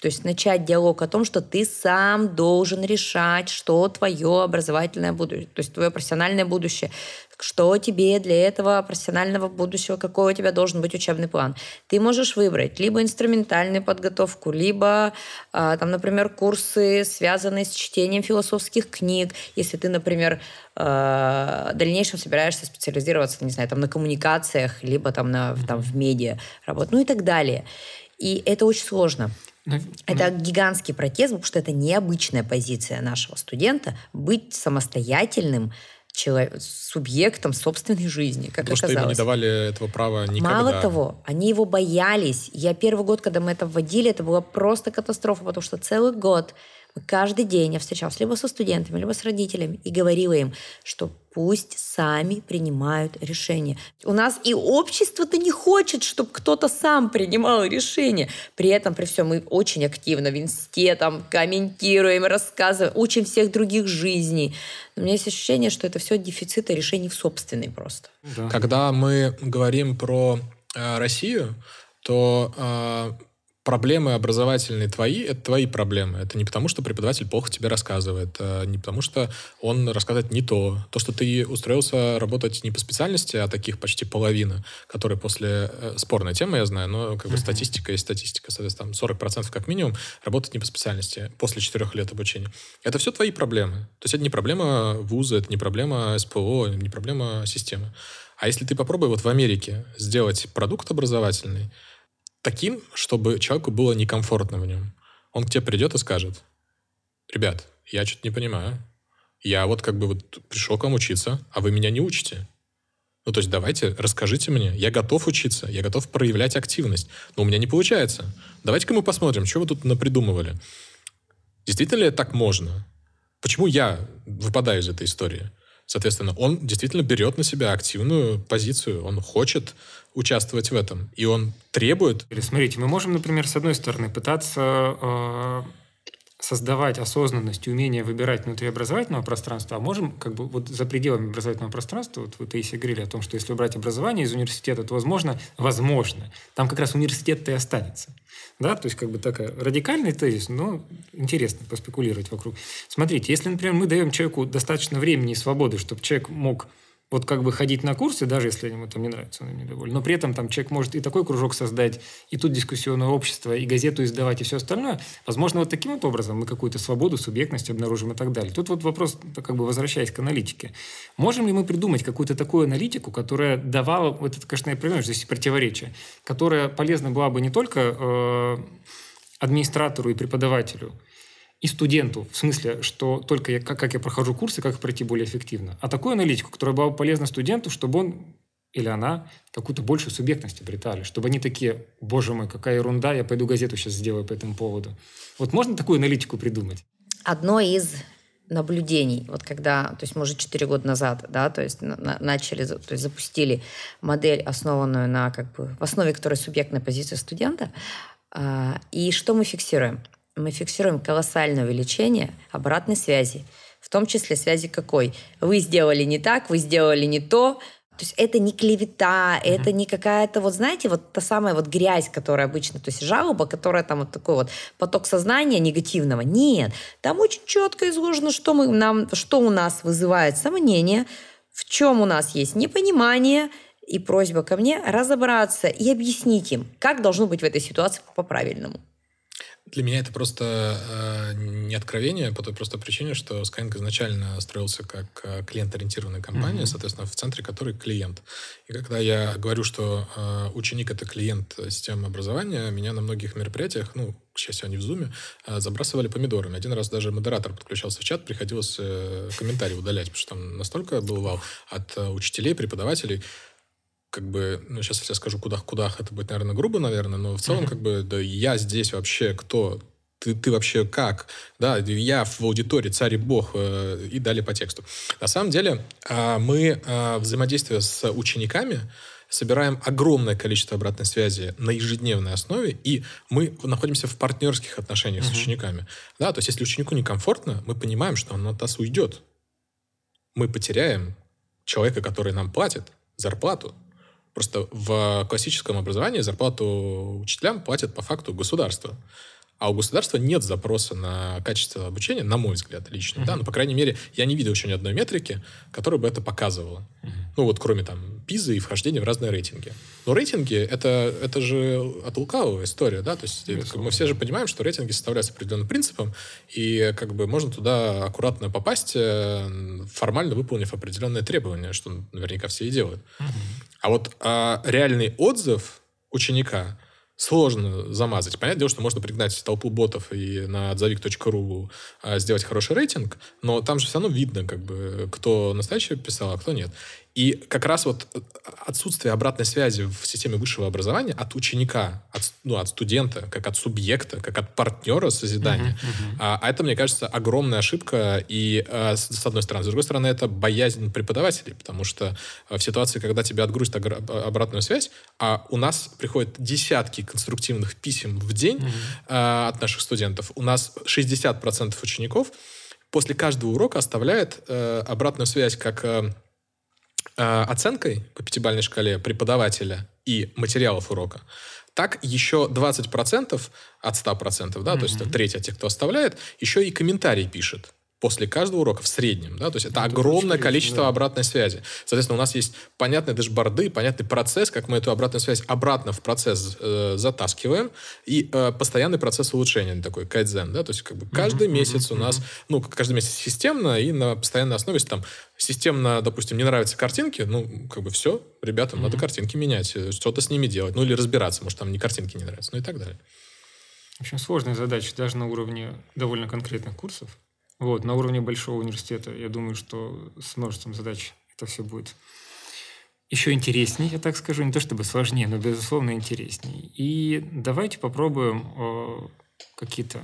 Speaker 3: то есть начать диалог о том, что ты сам должен решать, что твое образовательное будущее, то есть твое профессиональное будущее, что тебе для этого профессионального будущего, какой у тебя должен быть учебный план. Ты можешь выбрать либо инструментальную подготовку, либо, а, там, например, курсы, связанные с чтением философских книг. Если ты, например, а, в дальнейшем собираешься специализироваться, не знаю, там, на коммуникациях, либо там, на, там, в медиа работать, ну и так далее. И это очень сложно. Это гигантский протест, потому что это необычная позиция нашего студента быть самостоятельным человек, субъектом собственной жизни, как
Speaker 2: Потому
Speaker 3: оказалось.
Speaker 2: что им не давали этого права никогда.
Speaker 3: Мало того, они его боялись. Я первый год, когда мы это вводили, это была просто катастрофа, потому что целый год каждый день я встречалась либо со студентами, либо с родителями и говорила им, что пусть сами принимают решения. У нас и общество-то не хочет, чтобы кто-то сам принимал решения. При этом, при всем, мы очень активно в инсте там комментируем, рассказываем, учим всех других жизней. Но у меня есть ощущение, что это все дефициты решений в собственной просто.
Speaker 2: Да. Когда мы говорим про э, Россию, то э, проблемы образовательные твои, это твои проблемы. Это не потому, что преподаватель плохо тебе рассказывает, а не потому, что он рассказывает не то. То, что ты устроился работать не по специальности, а таких почти половина, которые после... Э, спорная тема, я знаю, но как бы uh-huh. статистика есть статистика. Соответственно, там 40% как минимум работать не по специальности после четырех лет обучения. Это все твои проблемы. То есть это не проблема вуза, это не проблема СПО, не проблема системы. А если ты попробуй вот в Америке сделать продукт образовательный, таким, чтобы человеку было некомфортно в нем. Он к тебе придет и скажет, ребят, я что-то не понимаю. Я вот как бы вот пришел к вам учиться, а вы меня не учите. Ну, то есть давайте, расскажите мне. Я готов учиться, я готов проявлять активность. Но у меня не получается. Давайте-ка мы посмотрим, что вы тут напридумывали. Действительно ли так можно? Почему я выпадаю из этой истории? Соответственно, он действительно берет на себя активную позицию, он хочет участвовать в этом, и он требует...
Speaker 1: Смотрите, мы можем, например, с одной стороны пытаться э, создавать осознанность и умение выбирать внутри образовательного пространства, а можем как бы вот за пределами образовательного пространства, вот вы, Таисия, говорили о том, что если убрать образование из университета, то возможно, возможно, там как раз университет-то и останется. Да, то есть как бы такая радикальный тезис, но интересно поспекулировать вокруг. Смотрите, если, например, мы даем человеку достаточно времени и свободы, чтобы человек мог вот как бы ходить на курсы, даже если ему там не нравится, он им недоволен. Но при этом там человек может и такой кружок создать, и тут дискуссионное общество, и газету издавать, и все остальное. Возможно, вот таким вот образом мы какую-то свободу, субъектность обнаружим и так далее. Тут вот вопрос, как бы возвращаясь к аналитике. Можем ли мы придумать какую-то такую аналитику, которая давала, вот это, конечно, я понимаю, что здесь противоречие, которая полезна была бы не только э, администратору и преподавателю, и студенту, в смысле, что только я, как, как я прохожу курсы, как пройти более эффективно, а такую аналитику, которая была бы полезна студенту, чтобы он или она какую-то большую субъектность обретали, чтобы они такие, боже мой, какая ерунда, я пойду газету сейчас сделаю по этому поводу. Вот можно такую аналитику придумать?
Speaker 3: Одно из наблюдений, вот когда, то есть мы уже 4 года назад, да, то есть на, начали, то есть запустили модель, основанную на, как бы, в основе которой субъектная позиция студента, а, и что мы фиксируем? Мы фиксируем колоссальное увеличение обратной связи. В том числе связи какой? Вы сделали не так, вы сделали не то. То есть это не клевета, mm-hmm. это не какая-то, вот знаете, вот та самая вот грязь, которая обычно, то есть жалоба, которая там вот такой вот поток сознания негативного. Нет, там очень четко изложено, что, мы, нам, что у нас вызывает сомнение, в чем у нас есть непонимание, и просьба ко мне разобраться и объяснить им, как должно быть в этой ситуации по-правильному.
Speaker 2: Для меня это просто э, не откровение по той простой причине, что Skyeng изначально строился как э, клиент-ориентированная компания, mm-hmm. соответственно, в центре которой клиент. И когда я говорю, что э, ученик — это клиент системы образования, меня на многих мероприятиях, ну, к счастью, они в Zoom, э, забрасывали помидорами. Один раз даже модератор подключался в чат, приходилось э, комментарии удалять, потому что там настолько был вал от э, учителей, преподавателей, как бы, ну, сейчас я скажу кудах-кудах, это будет, наверное, грубо, наверное, но в целом, mm-hmm. как бы, да я здесь вообще кто? Ты, ты вообще как? Да, я в аудитории, царь и бог, э, и далее по тексту. На самом деле, э, мы э, взаимодействие с учениками собираем огромное количество обратной связи на ежедневной основе, и мы находимся в партнерских отношениях uh-huh. с учениками. Да, то есть если ученику некомфортно, мы понимаем, что он от нас уйдет. Мы потеряем человека, который нам платит зарплату, Просто в классическом образовании зарплату учителям платят по факту государство. А у государства нет запроса на качество обучения, на мой взгляд, лично. Uh-huh. Да? Но, по крайней мере, я не видел еще ни одной метрики, которая бы это показывала. Uh-huh. Ну, вот кроме там пизы и вхождения в разные рейтинги. Но рейтинги это, это же от лукавого история, да? То есть как, мы все же понимаем, что рейтинги составляются определенным принципом, и как бы можно туда аккуратно попасть, э, формально выполнив определенные требования, что наверняка все и делают. Uh-huh. А вот а, реальный отзыв ученика сложно замазать. Понятное дело, что можно пригнать толпу ботов и на отзовик.ру а, сделать хороший рейтинг, но там же все равно видно, как бы, кто настоящий писал, а кто нет. И как раз вот э, отсутствие обратной связи в системе высшего образования от ученика, от, ну, от студента, как от субъекта, как от партнера созидания, uh-huh, uh-huh. А, а это, мне кажется, огромная ошибка. И а, с, с одной стороны. С другой стороны, это боязнь преподавателей, потому что а, в ситуации, когда тебе отгрузят обратную связь, а у нас приходят десятки конструктивных писем в день uh-huh. а, от наших студентов, у нас 60% учеников после каждого урока оставляет э, обратную связь как... Э, э, оценкой по пятибалльной шкале преподавателя и материалов урока, так еще 20% от 100%, да, mm-hmm. то есть треть от тех, кто оставляет, еще и комментарий пишет после каждого урока в среднем, да, то есть это, это огромное количество да. обратной связи. Соответственно, у нас есть понятные дэшборды, понятный процесс, как мы эту обратную связь обратно в процесс э, затаскиваем, и э, постоянный процесс улучшения, такой кайдзен, да, то есть как бы каждый mm-hmm, месяц mm-hmm. у нас, ну, каждый месяц системно и на постоянной основе, если там системно, допустим, не нравятся картинки, ну, как бы все, ребятам mm-hmm. надо картинки менять, э, что-то с ними делать, ну, или разбираться, может, там не картинки не нравятся, ну и так далее.
Speaker 1: В общем, сложная задача даже на уровне довольно конкретных курсов. Вот, на уровне большого университета, я думаю, что с множеством задач это все будет еще интереснее, я так скажу, не то чтобы сложнее, но, безусловно, интереснее. И давайте попробуем э, какие-то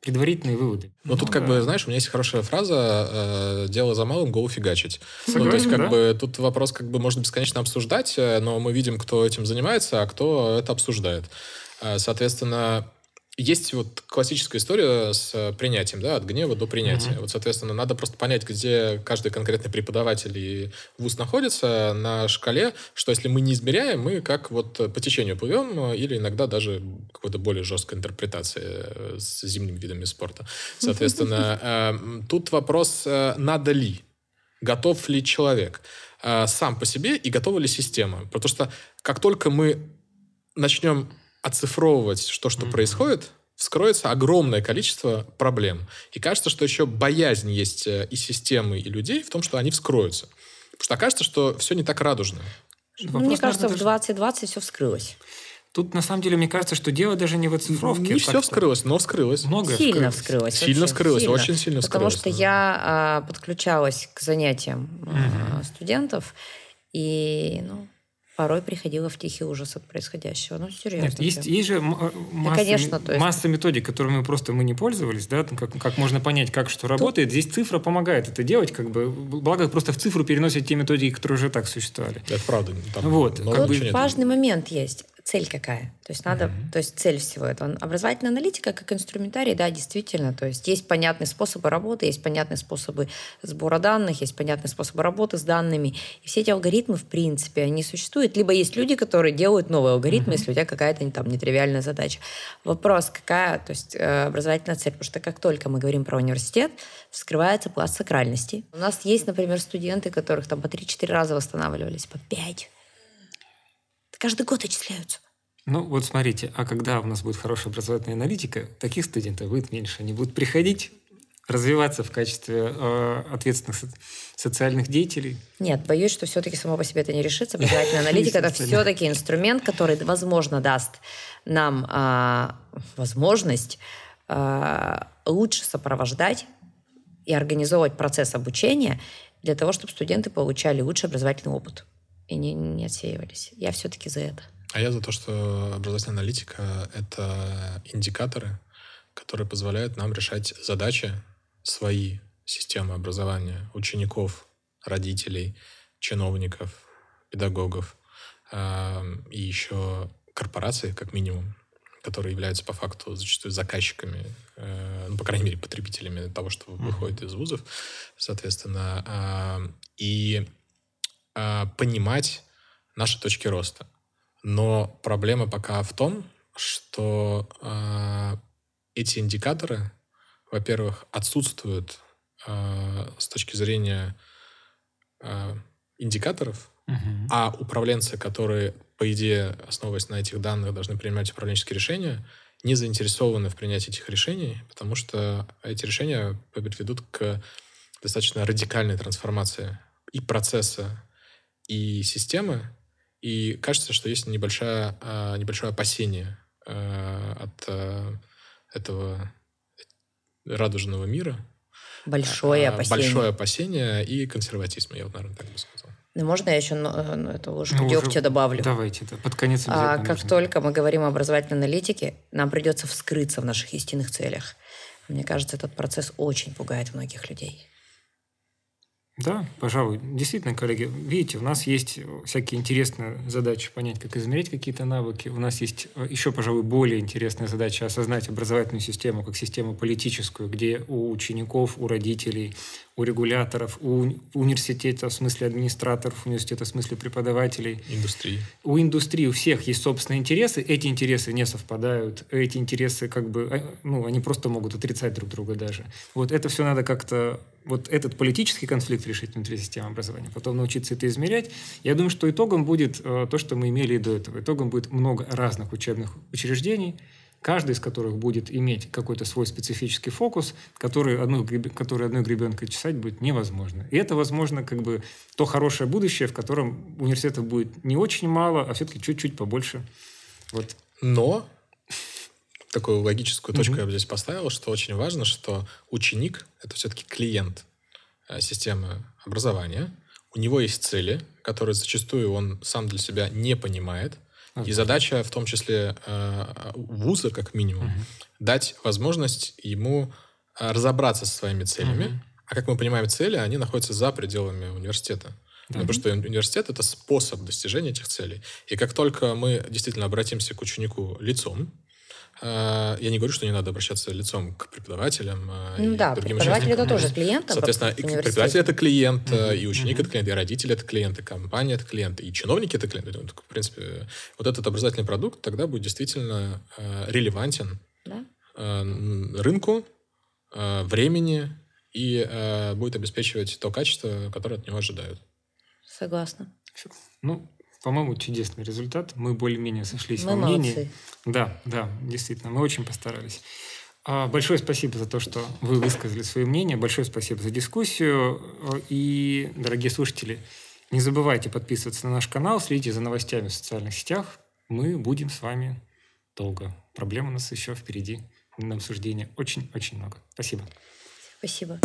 Speaker 1: предварительные выводы.
Speaker 2: Ну, ну тут, да. как бы, знаешь, у меня есть хорошая фраза э, «дело за малым, голову фигачить». Согласен, ну, то есть, как да? бы, тут вопрос, как бы, можно бесконечно обсуждать, э, но мы видим, кто этим занимается, а кто это обсуждает. Э, соответственно, есть вот классическая история с э, принятием, да, от гнева до принятия. Mm-hmm. Вот, соответственно, надо просто понять, где каждый конкретный преподаватель и вуз находится на шкале, что если мы не измеряем, мы как вот по течению плывем, э, или иногда даже какой-то более жесткой интерпретации э, с зимними видами спорта. Соответственно, тут вопрос, надо ли, готов ли человек сам по себе и готова ли система. Потому что как только мы начнем оцифровывать то, что mm-hmm. происходит, вскроется огромное количество проблем. И кажется, что еще боязнь есть э, и системы, и людей в том, что они вскроются. Потому что окажется, что все не так радужно.
Speaker 3: Вопрос, мне кажется, в 2020 все вскрылось.
Speaker 1: Тут, на самом деле, мне кажется, что дело даже не в оцифровке.
Speaker 2: Не все вскрылось, но вскрылось.
Speaker 3: Многое сильно вскрылось.
Speaker 2: Сильно вскрылось, сильно. очень сильно
Speaker 3: Потому
Speaker 2: вскрылось.
Speaker 3: Потому что я а, подключалась к занятиям угу. студентов, и ну, порой приходила в тихий ужас от происходящего. Ну, серьезно. Нет,
Speaker 1: есть, есть же масса, да, конечно, то есть... масса методик, которыми мы просто мы не пользовались, да, как, как можно понять, как что работает. Тут... Здесь цифра помогает это делать, как бы, благо просто в цифру переносят те методики, которые уже так существовали.
Speaker 2: Это правда.
Speaker 1: Там вот.
Speaker 3: Как бы... важный момент есть цель какая. То есть надо, mm-hmm. то есть цель всего этого. Образовательная аналитика как инструментарий, да, действительно. То есть есть понятные способы работы, есть понятные способы сбора данных, есть понятные способы работы с данными. И все эти алгоритмы, в принципе, они существуют. Либо есть люди, которые делают новые алгоритмы, mm-hmm. если у тебя какая-то там нетривиальная задача. Вопрос, какая, то есть э, образовательная цель. Потому что как только мы говорим про университет, вскрывается пласт сакральности. У нас есть, например, студенты, которых там по 3-4 раза восстанавливались, по 5 каждый год отчисляются.
Speaker 1: Ну, вот смотрите, а когда у нас будет хорошая образовательная аналитика, таких студентов будет меньше. Они будут приходить, развиваться в качестве э, ответственных со- социальных деятелей?
Speaker 3: Нет, боюсь, что все-таки само по себе это не решится. Образовательная аналитика – это все-таки инструмент, который, возможно, даст нам э, возможность э, лучше сопровождать и организовывать процесс обучения для того, чтобы студенты получали лучший образовательный опыт и не, не отсеивались. Я все-таки за это.
Speaker 2: А я за то, что образовательная аналитика — это индикаторы, которые позволяют нам решать задачи свои системы образования учеников, родителей, чиновников, педагогов э, и еще корпораций, как минимум, которые являются по факту зачастую заказчиками, э, ну, по крайней мере, потребителями того, что выходит из вузов, соответственно. Э, и э, понимать наши точки роста. Но проблема пока в том, что э, эти индикаторы, во-первых, отсутствуют э, с точки зрения э, индикаторов, угу. а управленцы, которые, по идее, основываясь на этих данных, должны принимать управленческие решения, не заинтересованы в принятии этих решений, потому что эти решения ведут к достаточно радикальной трансформации и процесса и системы, и кажется, что есть небольшое, а, небольшое опасение а, от а, этого радужного мира.
Speaker 3: Большое опасение.
Speaker 2: Большое опасение и консерватизм, я вот, наверное, так бы сказал.
Speaker 3: Ну, можно я еще ну, ну, эту ложку ну, дегтя добавлю?
Speaker 1: Давайте, да, под конец
Speaker 3: а, Как нужно. только мы говорим об образовательной аналитике, нам придется вскрыться в наших истинных целях. Мне кажется, этот процесс очень пугает многих людей.
Speaker 1: Да, пожалуй. Действительно, коллеги, видите, у нас есть всякие интересные задачи понять, как измерять какие-то навыки. У нас есть э, еще, пожалуй, более интересная задача осознать образовательную систему как систему политическую, где у учеников, у родителей, у регуляторов, у университета в смысле администраторов, университета в смысле преподавателей.
Speaker 2: Индустрии.
Speaker 1: У индустрии у всех есть собственные интересы, эти интересы не совпадают, эти интересы как бы, а, ну, они просто могут отрицать друг друга даже. Вот это все надо как-то, вот этот политический конфликт решить внутри системы образования, потом научиться это измерять. Я думаю, что итогом будет э, то, что мы имели и до этого. Итогом будет много разных учебных учреждений, каждый из которых будет иметь какой-то свой специфический фокус, который, одну, который одной гребенкой чесать будет невозможно. И это, возможно, как бы то хорошее будущее, в котором университетов будет не очень мало, а все-таки чуть-чуть побольше. Вот.
Speaker 2: Но такую логическую точку mm-hmm. я бы здесь поставил, что очень важно, что ученик — это все-таки клиент э, системы образования. У него есть цели, которые зачастую он сам для себя не понимает. И задача, в том числе э, вуза, как минимум, угу. дать возможность ему э, разобраться со своими целями. Угу. А как мы понимаем, цели, они находятся за пределами университета. Ну, потому что университет это способ достижения этих целей. И как только мы действительно обратимся к ученику лицом, я не говорю, что не надо обращаться лицом к преподавателям
Speaker 3: э, ну, и да, другим преподаватель это тоже клиент.
Speaker 2: Соответственно, и преподаватель это клиент, mm-hmm. и ученик mm-hmm. это клиент, и родители это клиенты, и компания это клиент, и чиновники это клиенты. В принципе, вот этот образовательный продукт тогда будет действительно э, релевантен да? э, рынку, э, времени и э, будет обеспечивать то качество, которое от него ожидают.
Speaker 3: Согласна.
Speaker 1: Ну, по-моему, чудесный результат. Мы более-менее сошлись
Speaker 3: мы
Speaker 1: во
Speaker 3: молодцы.
Speaker 1: мнении. Да, да, действительно, мы очень постарались. А, большое спасибо за то, что вы высказали свое мнение. Большое спасибо за дискуссию. И, дорогие слушатели, не забывайте подписываться на наш канал, следите за новостями в социальных сетях. Мы будем с вами долго. Проблем у нас еще впереди на обсуждение очень-очень много. Спасибо.
Speaker 3: Спасибо.